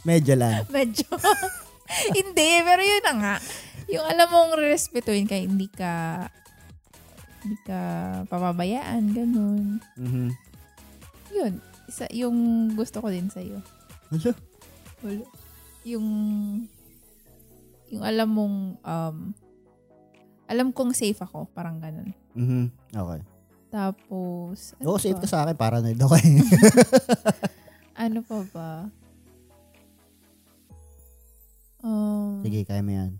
Speaker 2: medyo lang.
Speaker 1: Medyo. hindi, pero yun na nga. Yung alam mong respetuhin ka, hindi ka hindi ka papabayaan, ganun.
Speaker 2: Mhm.
Speaker 1: ayun, isa, yung gusto ko din sa'yo.
Speaker 2: Ano?
Speaker 1: Wala. Yung, yung alam mong, um, alam kong safe ako, parang ganun.
Speaker 2: Mhm. Okay.
Speaker 1: Tapos, ano
Speaker 2: Oo, safe
Speaker 1: pa?
Speaker 2: ka sa akin. Paranoid ako eh.
Speaker 1: Ano pa ba? Um,
Speaker 2: Sige, kaya mo yan.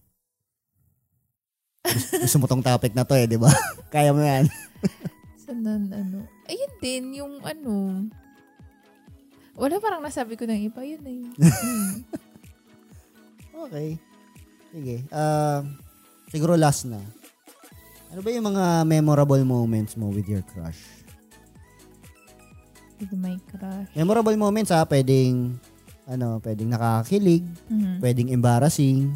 Speaker 2: Gusto, gusto mo tong topic na to eh, di ba? kaya mo yan.
Speaker 1: Sanan, ano. Ayun din, yung ano. Wala parang nasabi ko ng iba. Yun na yun. Hmm.
Speaker 2: Okay. Sige. Uh, siguro last na. Ano ba yung mga memorable moments mo with your crush?
Speaker 1: With my crush.
Speaker 2: Memorable moments ha, pwedeng ano, pwedeng nakakakilig,
Speaker 1: Mhm.
Speaker 2: pwedeng embarrassing,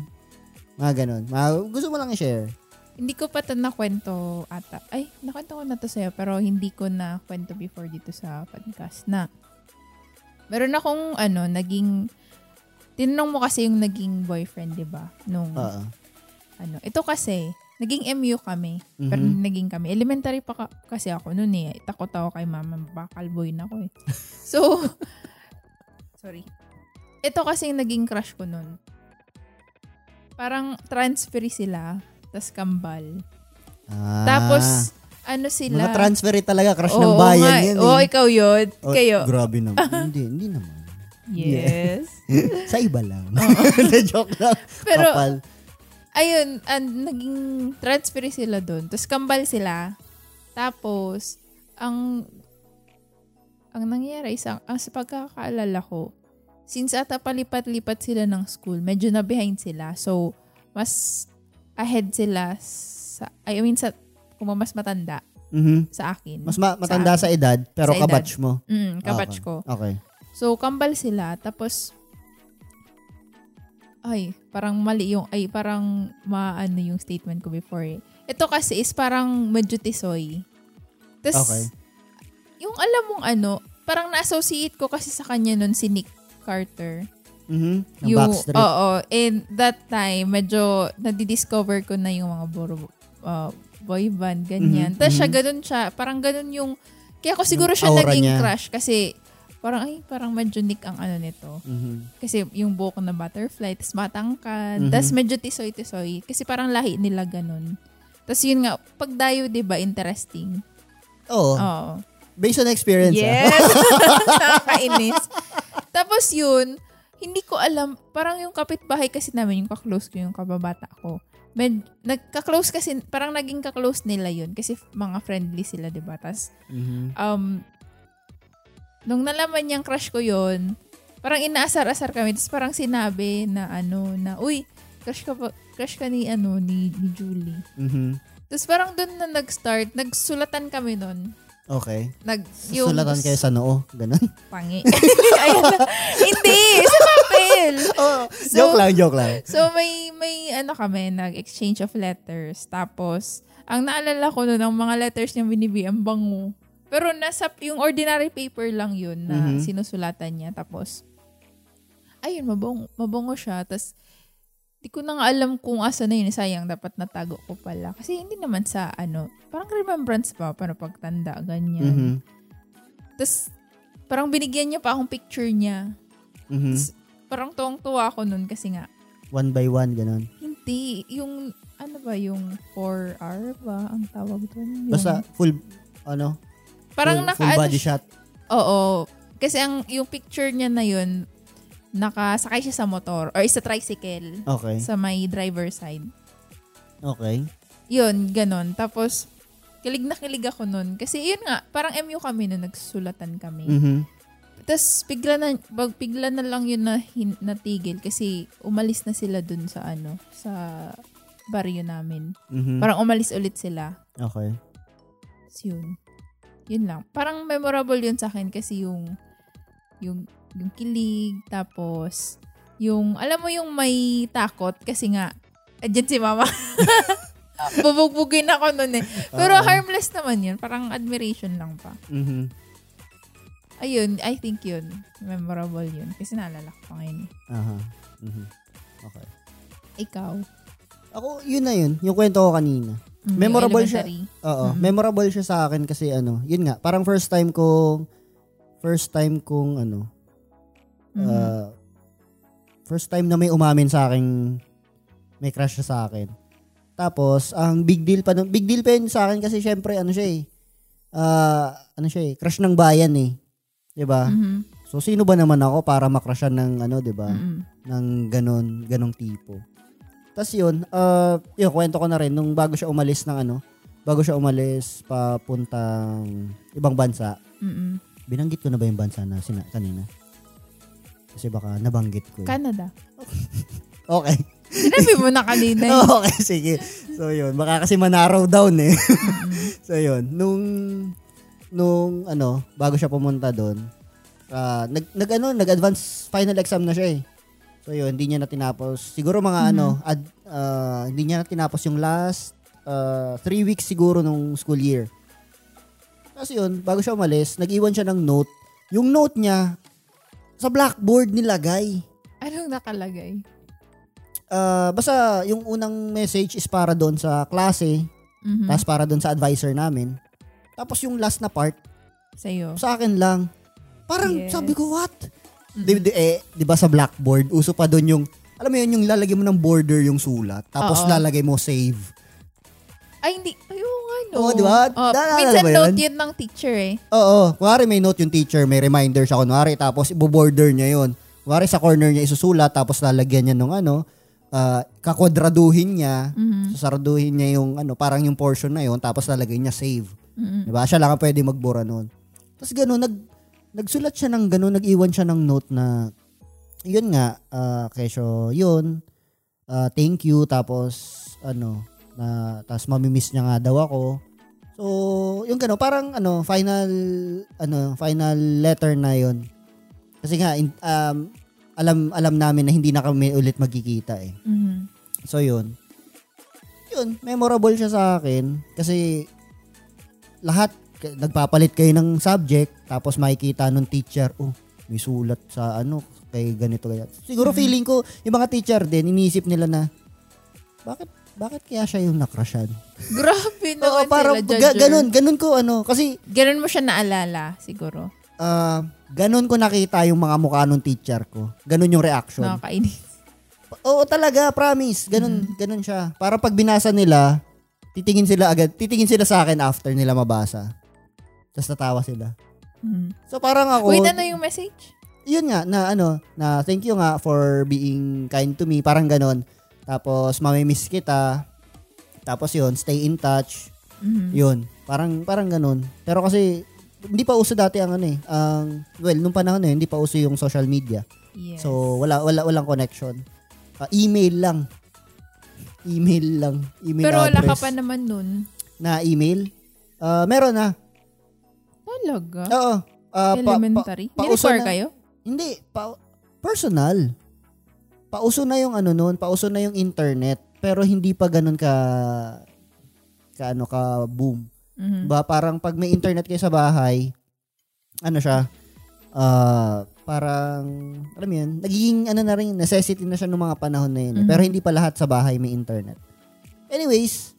Speaker 2: mga ganun. Mga, gusto mo lang i-share.
Speaker 1: Hindi ko pa ito nakwento ata. Ay, nakwento ko na to sa'yo pero hindi ko na kwento before dito sa podcast na meron akong ano, naging tinanong mo kasi yung naging boyfriend, di ba? Nung
Speaker 2: Oo.
Speaker 1: ano. Ito kasi, naging MU kami. Pero
Speaker 2: Mhm.
Speaker 1: naging kami. Elementary pa ka- kasi ako noon eh. Takot ako kay mama. Bakal boy na ako eh. So, sorry. Ito kasi yung naging crush ko noon. Parang transfer sila. tas kambal.
Speaker 2: Ah,
Speaker 1: Tapos, ano sila?
Speaker 2: mga transfer talaga, crush
Speaker 1: Oo
Speaker 2: ng bayan
Speaker 1: nga,
Speaker 2: yan.
Speaker 1: Oo,
Speaker 2: eh.
Speaker 1: ikaw yun.
Speaker 2: Oh,
Speaker 1: Kayo.
Speaker 2: Grabe naman. hindi, hindi naman.
Speaker 1: Yes.
Speaker 2: Sa iba lang. joke lang.
Speaker 1: Pero,
Speaker 2: Kapal.
Speaker 1: Ayun, an, naging transfer sila doon. Tapos kambal sila. Tapos, ang ang nangyari isang ang sa pagkakaalala ko, since ata palipat-lipat sila ng school, medyo na behind sila. So, mas ahead sila sa, I mean, sa, kung mas matanda
Speaker 2: Mhm.
Speaker 1: sa akin.
Speaker 2: Mas ma- matanda sa, edad, pero
Speaker 1: Sa edad.
Speaker 2: kabatch mo.
Speaker 1: Mm, kabatch
Speaker 2: Okay.
Speaker 1: ko.
Speaker 2: Okay.
Speaker 1: So, kambal sila. Tapos, ay, parang mali yung, ay, parang maano yung statement ko before eh. Ito kasi is parang medyo tisoy. Tapos,
Speaker 2: Okay.
Speaker 1: yung alam mong ano, parang na-associate ko kasi sa kanya nun si Nick Carter.
Speaker 2: Mhm. Ng
Speaker 1: Yung,
Speaker 2: Backstreet.
Speaker 1: oo. And that time, medyo nadidiscover ko na yung mga boro, uh, boy band, ganyan.
Speaker 2: Mhm,
Speaker 1: Tapos siya,
Speaker 2: mhm.
Speaker 1: ganun siya. Parang ganun yung, kaya ko siguro
Speaker 2: Yung
Speaker 1: siya naging
Speaker 2: niya.
Speaker 1: crush kasi parang, ay, parang medyo Nick ang ano nito.
Speaker 2: Mhm.
Speaker 1: Kasi yung buhok na butterfly, tapos matangkad,
Speaker 2: Mhm.
Speaker 1: tapos medyo tisoy-tisoy. Kasi parang lahi nila ganun. Tapos yun nga, pag dayo, di ba, interesting.
Speaker 2: Oo.
Speaker 1: Oo.
Speaker 2: Based on experience. ah.
Speaker 1: Yes! Nakakainis. Tapos yun, hindi ko alam, parang yung kapitbahay kasi namin, yung kaklose ko, yung kababata ko. Med, nagka-close kasi, parang naging ka-close nila yun kasi mga friendly sila, di ba? Tapos,
Speaker 2: Mhm.
Speaker 1: um, nung nalaman niyang crush ko yon parang inaasar-asar kami. Tapos parang sinabi na ano, na, uy, crush ka, crush ka ni, ano, ni, ni Julie.
Speaker 2: Mhm.
Speaker 1: Tapos parang doon na nag-start, nagsulatan kami nun.
Speaker 2: Okay.
Speaker 1: Nag,
Speaker 2: Sulatan kayo sa noo. Ganun.
Speaker 1: Pangi. Ayun na. Hindi, sa papel.
Speaker 2: oh,
Speaker 1: So-
Speaker 2: joke lang, joke lang.
Speaker 1: So may may ano kami, nag-exchange of letters. Tapos, ang naalala ko noon, ang mga letters niya binibigyan, ang bango. Pero nasa, yung ordinary paper lang yun na
Speaker 2: Mhm.
Speaker 1: sinusulatan niya. Tapos, ayun, mabong, mabango siya. Tapos, di ko na nga alam kung asa na yun. Sayang, dapat natago ko pala. Kasi hindi naman sa, ano, parang remembrance pa, para pagtanda, ganyan.
Speaker 2: Mhm.
Speaker 1: Tapos, parang binigyan niya pa akong picture niya.
Speaker 2: Mhm.
Speaker 1: Parang tuwang-tuwa ako nun kasi nga,
Speaker 2: One by one, ganun.
Speaker 1: Hindi. Yung, ano ba, yung 4R ba ang tawag doon? Yung-
Speaker 2: Basta full, ano,
Speaker 1: parang
Speaker 2: full,
Speaker 1: naka,
Speaker 2: full
Speaker 1: ano
Speaker 2: body shot.
Speaker 1: Oo. Kasi ang, yung picture niya na yun, nakasakay siya sa motor or sa tricycle
Speaker 2: Okay.
Speaker 1: sa may driver side.
Speaker 2: Okay.
Speaker 1: Yun, ganon. Tapos, kilig na kilig ako nun. Kasi yun nga, parang MU kami nun, nagsulatan kami.
Speaker 2: Mhm.
Speaker 1: Tapos, bigla na, bag, bigla na lang yun na hin, natigil kasi umalis na sila dun sa ano, sa baryo namin.
Speaker 2: Mhm.
Speaker 1: Parang umalis ulit sila.
Speaker 2: Okay.
Speaker 1: So, yun. Yun lang. Parang memorable yun sa akin kasi yung yung yung kilig tapos yung alam mo yung may takot kasi nga andyan si mama. Bubugbugin ako nun eh. Pero
Speaker 2: Oo.
Speaker 1: harmless naman yun. Parang admiration lang pa.
Speaker 2: Mhm.
Speaker 1: Ayun, I think yun. Memorable yun. Kasi naalala ko pa ngayon. eh.
Speaker 2: Aha. Mhm. Okay.
Speaker 1: Ikaw.
Speaker 2: Ako, yun na yun. Yung kwento ko kanina.
Speaker 1: Mm,
Speaker 2: Memorable siya.
Speaker 1: elementary.
Speaker 2: Oo.
Speaker 1: Mhm.
Speaker 2: Memorable siya sa akin kasi ano, yun nga, parang first time ko first time kong ano,
Speaker 1: Mhm.
Speaker 2: uh, first time na may umamin sa akin, may crush siya sa akin. Tapos, ang big deal pa, nun- big deal pa yun sa akin kasi syempre, ano siya eh, ah, ano siya eh, crush ng bayan eh. 'Di ba?
Speaker 1: Mhm.
Speaker 2: So, sino ba naman ako para makrushan ng ano, 'di ba?
Speaker 1: Mhm.
Speaker 2: ng ganon, ganong tipo. Tapos yun, uh, yun, kwento ko na rin, nung bago siya umalis ng ano, bago siya umalis papuntang ibang bansa,
Speaker 1: Mhm.
Speaker 2: binanggit ko na ba yung bansa na sina, kanina? Kasi baka nabanggit ko. eh.
Speaker 1: Canada.
Speaker 2: Okay.
Speaker 1: Sinabi mo na kanina. eh.
Speaker 2: okay, sige. So yun, baka kasi manarrow down eh. so yun, nung, nung ano, bago siya pumunta doon, ah, nag, nag, ano, nag-advance final exam na siya eh. So yun, hindi niya na tinapos. Siguro mga ano, ad, ah, hindi niya na tinapos yung last ah, three weeks siguro nung school year. Tapos yun, bago siya umalis, nag-iwan siya ng note. Yung note niya, sa blackboard nilagay.
Speaker 1: Anong nakalagay?
Speaker 2: Ah, basta yung unang message is para doon sa klase,
Speaker 1: Mhm.
Speaker 2: tapos para doon sa advisor namin. Tapos yung last na part,
Speaker 1: Sa'yo.
Speaker 2: sa akin lang. Parang
Speaker 1: Yes.
Speaker 2: sabi ko, what? Di, di, eh, di ba sa blackboard, uso pa doon yung, alam mo yun, yung lalagay mo ng border yung sulat, tapos
Speaker 1: Oo.
Speaker 2: lalagay mo save.
Speaker 1: Ay, hindi. Ayun nga, no.
Speaker 2: Oo, di ba?
Speaker 1: Oh,
Speaker 2: Naalala
Speaker 1: minsan
Speaker 2: ba yun?
Speaker 1: note yun ng teacher eh.
Speaker 2: Oo, kunwari may note yung teacher, may reminder siya kunwari, tapos ibo-border niya yun. Kunwari sa corner niya isusulat, tapos lalagyan niya nung ano, ah, kakwadraduhin niya,
Speaker 1: Mhm.
Speaker 2: sasarduhin niya yung ano, parang yung portion na yun, tapos lalagay niya save.
Speaker 1: Mhm.
Speaker 2: Diba? Siya lang ang pwede magbura nun. Tapos gano'n, nag, nagsulat siya ng gano'n, nag-iwan siya ng note na, yun nga, uh, kesyo, yun, ah, thank you, tapos, ano, na, tapos mamimiss niya nga daw ako. So, yung gano'n, parang, ano, final, ano, final letter na yun. Kasi nga, in- um, alam, alam namin na hindi na kami ulit magkikita eh.
Speaker 1: Mhm.
Speaker 2: So, yun. Yun, memorable siya sa akin kasi lahat, nagpapalit kayo ng subject, tapos makikita nung teacher, oh, may sulat sa ano, kay ganito kaya. Siguro
Speaker 1: Mhm.
Speaker 2: feeling ko, yung mga teacher din, iniisip nila na, bakit, bakit kaya siya yung nakrasyan?
Speaker 1: Grabe
Speaker 2: Oo,
Speaker 1: naman
Speaker 2: parang,
Speaker 1: sila,
Speaker 2: ga- ganun, ganun ko, ano, kasi,
Speaker 1: Ganun mo siya naalala, siguro.
Speaker 2: ah, ganun ko nakita yung mga mukha nung teacher ko. Ganun yung reaction.
Speaker 1: Nakakainis.
Speaker 2: Oo talaga, promise. Ganun, ganun siya. Para pag binasa nila, titingin sila agad, titingin sila sa akin after nila mabasa. Tapos tatawa sila.
Speaker 1: Mhm.
Speaker 2: So parang ako,
Speaker 1: Wait, ano yung message?
Speaker 2: yun nga, na ano, na thank you nga for being kind to me. Parang ganun. Tapos mamimiss kita. Tapos yun, stay in touch.
Speaker 1: Mhm.
Speaker 2: Yun. Parang, parang ganun. Pero kasi, hindi pa uso dati ang ano eh. Ang, well, nung panahon na yun, hindi pa uso yung social media.
Speaker 1: Yes.
Speaker 2: So, wala, wala, walang connection. Ah, email lang. Email lang. Email
Speaker 1: Pero wala ka
Speaker 2: address.
Speaker 1: pa naman nun.
Speaker 2: Na email? Ah, meron na.
Speaker 1: Talaga?
Speaker 2: Oo. Pa- pa-
Speaker 1: Elementary?
Speaker 2: pa-
Speaker 1: Hindi
Speaker 2: pauso na-
Speaker 1: kayo?
Speaker 2: hindi. Pa- personal. Pauso na yung ano noon, pauso na yung internet. Pero hindi pa ganun ka ka ano ka boom.
Speaker 1: Mhm.
Speaker 2: Ba parang pag may internet kayo sa bahay, ano siya? Ah, parang alam mo yun, nagiging ano na rin, necessity na siya ng mga panahon na yun.
Speaker 1: Mhm.
Speaker 2: Pero hindi pa lahat sa bahay may internet. Anyways,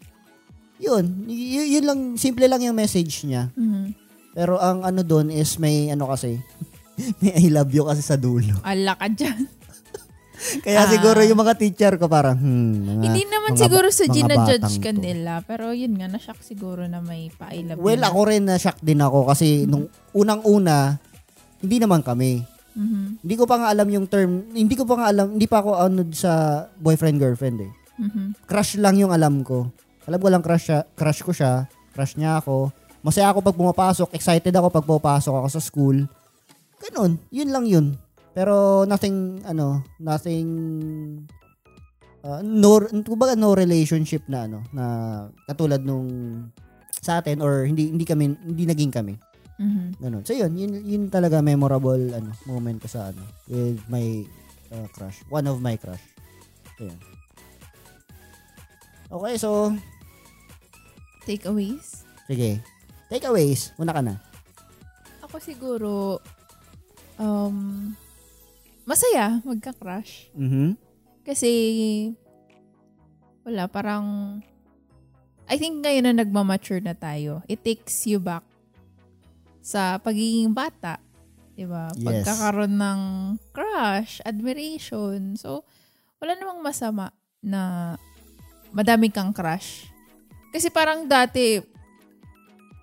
Speaker 2: yun, y- yun lang simple lang yung message niya.
Speaker 1: Mhm.
Speaker 2: Pero ang ano doon is may ano kasi, may I love you kasi sa dulo.
Speaker 1: Ala ka dyan.
Speaker 2: Kaya
Speaker 1: Ah.
Speaker 2: siguro yung mga teacher ko parang, hmm, mga,
Speaker 1: Hindi naman
Speaker 2: mga
Speaker 1: siguro sa gina-judge ka nila. Pero yun nga, na-shock siguro na may pa-I love
Speaker 2: Well,
Speaker 1: you na.
Speaker 2: ako rin na shock din ako kasi nung unang-una, hindi naman kami.
Speaker 1: Mhm.
Speaker 2: Hindi ko pa nga alam yung term, hindi ko pa nga alam, hindi pa ako ano sa boyfriend girlfriend eh.
Speaker 1: Mhm.
Speaker 2: Crush lang yung alam ko. Alam ko lang crush siya, crush ko siya, crush niya ako. Masaya ako pag pumapasok, excited ako pag pumapasok ako sa school. Ganun, yun lang yun. Pero nothing ano, nothing uh, no kumbaga no relationship na ano na katulad nung sa atin or hindi hindi kami hindi naging kami.
Speaker 1: Mhm.
Speaker 2: Ganun. So yun, yun, yun talaga memorable ano, moment ko sa ano, with my uh, crush. One of my crush. Ayun. Okay, so,
Speaker 1: Takeaways?
Speaker 2: sige. Takeaways, una ka na.
Speaker 1: Ako siguro, um, masaya magka-crush.
Speaker 2: Mhm.
Speaker 1: Kasi, wala, parang, I think ngayon na nagmamature na tayo, it takes you back sa pagiging bata. 'Di ba?
Speaker 2: Yes.
Speaker 1: Pagkakaroon ng crush, admiration. So, wala namang masama na madami kang crush. Kasi parang dati,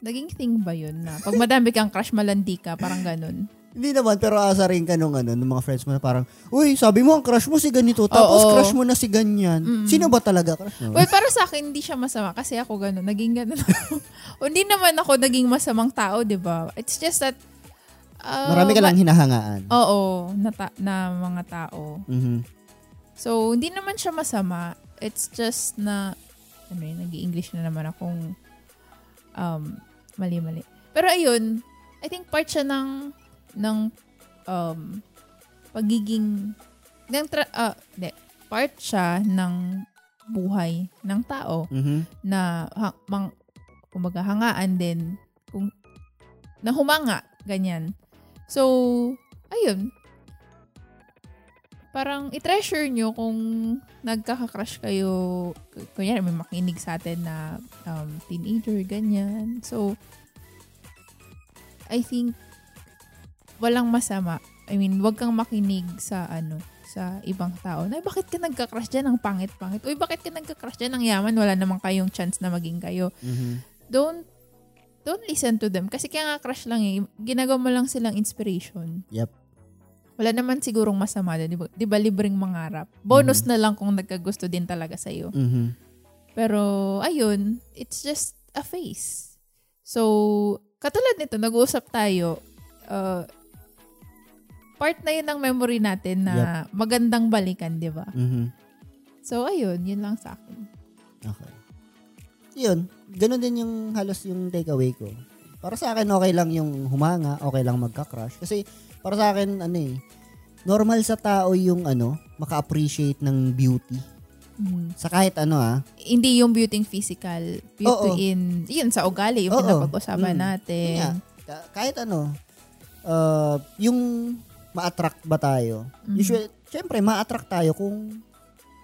Speaker 1: naging thing ba yun na pag madami kang crush, malandi ka, parang ganun.
Speaker 2: Hindi naman, pero asa rin ka nung, ano, nung mga friends mo na parang, uy, sabi mo ang crush mo si ganito, tapos
Speaker 1: Oo.
Speaker 2: crush mo na si ganyan.
Speaker 1: Mm.
Speaker 2: Sino ba talaga crush mo?
Speaker 1: Well, para sa akin, hindi siya masama kasi ako ganun. Naging ganun ako. o, hindi naman ako naging masamang tao, di ba? It's just that, uh,
Speaker 2: Marami ka lang hinahangaan.
Speaker 1: Oo, na, ta- na mga tao.
Speaker 2: Mhm.
Speaker 1: So, hindi naman siya masama. It's just na, ano yun, nag-i-English na naman akong um, mali-mali. Pero ayun, I think part siya ng, ng um, pagiging, ng tra- ah, hindi, part siya ng buhay ng tao
Speaker 2: Mhm.
Speaker 1: na ha- mang, kumbaga hangaan din kung na humanga ganyan. So, ayun. Parang i-treasure nyo kung nagkaka-crush kayo. Kunyari, may makinig sa atin na um, teenager, ganyan. So, I think walang masama. I mean, wag kang makinig sa ano sa ibang tao. Na, bakit ka nagka-crush dyan? Ang pangit-pangit. Uy, bakit ka nagka-crush dyan? Ang yaman. Wala namang kayong chance na maging kayo.
Speaker 2: Mhm.
Speaker 1: Don't don't listen to them. Kasi kaya nga crush lang eh. Ginagawa mo lang silang inspiration.
Speaker 2: Yep.
Speaker 1: Wala naman sigurong masama doon. Di ba, di ba libreng mangarap? Bonus na lang kung nagkagusto din talaga sa'yo.
Speaker 2: Mhm.
Speaker 1: Pero, ayun, it's just a phase. So, katulad nito, nag-uusap tayo, uh, part na yun ng memory natin na magandang balikan, di ba?
Speaker 2: Mhm.
Speaker 1: So, ayun, yun lang sa akin.
Speaker 2: Okay. Yun, ganun din yung halos yung takeaway ko. Para sa akin, okay lang yung humanga, okay lang magka-crush. Kasi, para sa akin, ano eh, normal sa tao yung ano, maka-appreciate ng beauty.
Speaker 1: Mhm.
Speaker 2: Sa kahit ano ah,
Speaker 1: Hindi yung beauty in physical. Beauty
Speaker 2: Oo.
Speaker 1: in, yun, sa ugali, yung
Speaker 2: Oo.
Speaker 1: pinapag-usapan
Speaker 2: Mm.
Speaker 1: natin.
Speaker 2: Ka- kahit ano, uh, yung ma-attract ba tayo?
Speaker 1: Mhm.
Speaker 2: Usually, syempre, ma-attract tayo kung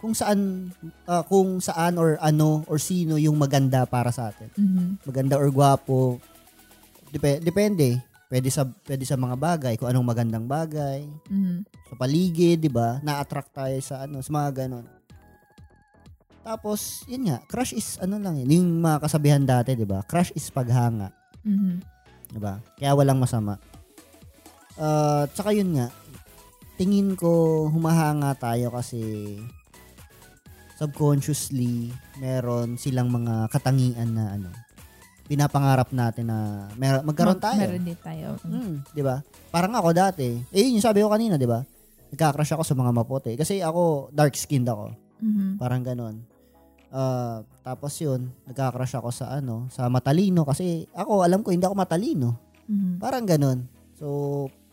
Speaker 2: kung saan uh, kung saan or ano or sino yung maganda para sa atin.
Speaker 1: Mhm.
Speaker 2: Maganda or gwapo. Dep- depende. Pwede sa pwede sa mga bagay, kung anong magandang bagay,
Speaker 1: Mhm.
Speaker 2: sa paligid, 'di ba? Na-attract tayo sa ano, sa mga ganon. Tapos, yun nga, crush is ano lang yun. Yung mga kasabihan dati, 'di ba? Crush is paghanga.
Speaker 1: Mhm.
Speaker 2: Diba? Kaya walang masama. Uh, tsaka yun nga, tingin ko humahanga tayo kasi subconsciously meron silang mga katangian na ano, pinapangarap natin na mer- magkaroon
Speaker 1: Mag-
Speaker 2: tayo.
Speaker 1: Meron din tayo.
Speaker 2: Hmm, 'di ba? Parang ako dati. Eh yun yung sabi ko kanina, 'di ba? Nagka-crush ako sa mga maputi kasi ako dark skinned ako.
Speaker 1: Mhm.
Speaker 2: Parang ganon. Ah, tapos yun, nagka-crush ako sa ano, sa matalino kasi ako alam ko hindi ako matalino.
Speaker 1: Mhm.
Speaker 2: Parang ganun. So,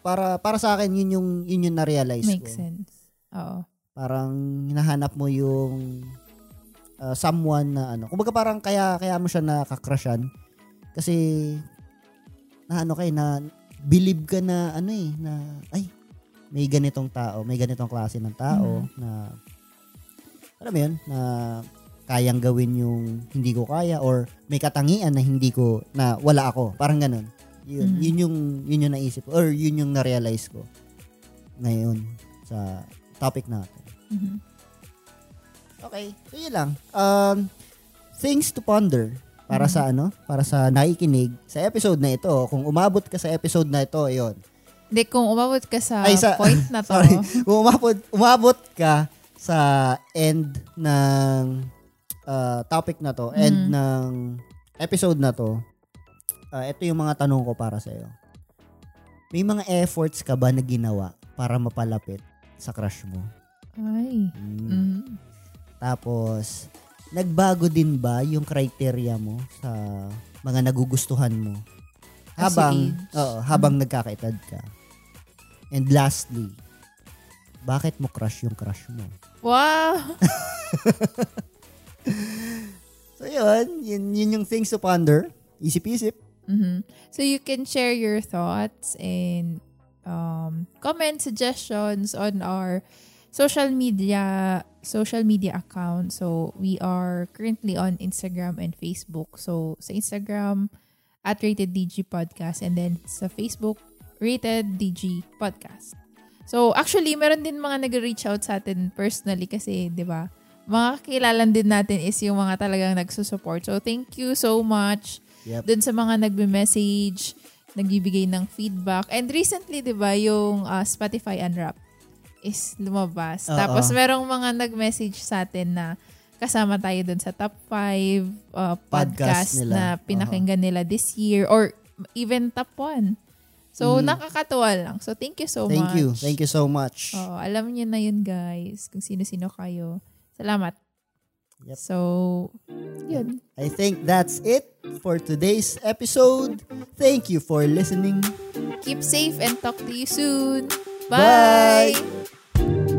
Speaker 2: para para sa akin yun yung yun yung na-realize
Speaker 1: Makes
Speaker 2: ko.
Speaker 1: sense. Oo.
Speaker 2: Parang hinahanap mo yung uh, someone na ano. Kumbaga parang kaya kaya mo siya nakakrushan kasi na ano kay na believe ka na ano eh na ay may ganitong tao, may ganitong klase ng tao na alam mo yun, na kayang gawin yung hindi ko kaya or may katangian na hindi ko na wala ako. Parang ganun. Yun,
Speaker 1: Mhm.
Speaker 2: yun yung yun yung naisip ko or yun yung na-realize ko ngayon sa topic natin.
Speaker 1: Mhm.
Speaker 2: Okay, so yun lang. Um, things to ponder para
Speaker 1: Mhm.
Speaker 2: sa ano, para sa nakikinig sa episode na ito. Kung umabot ka sa episode na ito, yon.
Speaker 1: Hindi, kung umabot ka sa,
Speaker 2: Ay, sa-
Speaker 1: point na to,
Speaker 2: Sorry. Kung umabot, umabot ka sa end ng uh, topic na to, end
Speaker 1: Mhm.
Speaker 2: ng episode na to, uh, ito yung mga tanong ko para sa iyo. May mga efforts ka ba na ginawa para mapalapit sa crush mo?
Speaker 1: ay.
Speaker 2: Mm.
Speaker 1: Mhm.
Speaker 2: Tapos, nagbago din ba yung criteria mo sa mga nagugustuhan mo? Habang, oo, habang nagkakaedad ka. And lastly, bakit mo crush yung crush mo?
Speaker 1: Wow!
Speaker 2: So yun, yun, yun yung things to ponder. Isip-isip.
Speaker 1: Mhm. So you can share your thoughts and um, comment suggestions on our social media social media account. So we are currently on Instagram and Facebook. So sa Instagram at Rated DG Podcast and then sa Facebook Rated DG Podcast. So, actually, meron din mga nag-reach out sa atin personally kasi, di ba, mga kakilalan din natin is yung mga talagang nagsusupport. So, thank you so much
Speaker 2: Yep.
Speaker 1: dun sa mga nagbe-message, nagbibigay ng feedback. And recently, di ba, yung uh, Spotify Unwrapped is lumabas.
Speaker 2: Oo.
Speaker 1: Tapos, merong mga nag-message sa atin na kasama tayo dun sa top 5 uh, podcast,
Speaker 2: Podcast nila.
Speaker 1: na pinakinggan nila this year or even top 1. So,
Speaker 2: Mhm.
Speaker 1: nakakatuwa lang. So, thank you so
Speaker 2: Thank
Speaker 1: much.
Speaker 2: you. Thank you so much.
Speaker 1: Oh, alam niyo na yun, guys. Kung sino-sino kayo. Salamat.
Speaker 2: Yep.
Speaker 1: So, yun.
Speaker 2: I think that's it for today's episode. Thank you for listening.
Speaker 1: Keep safe and talk to you soon.
Speaker 2: Bye.
Speaker 1: Bye.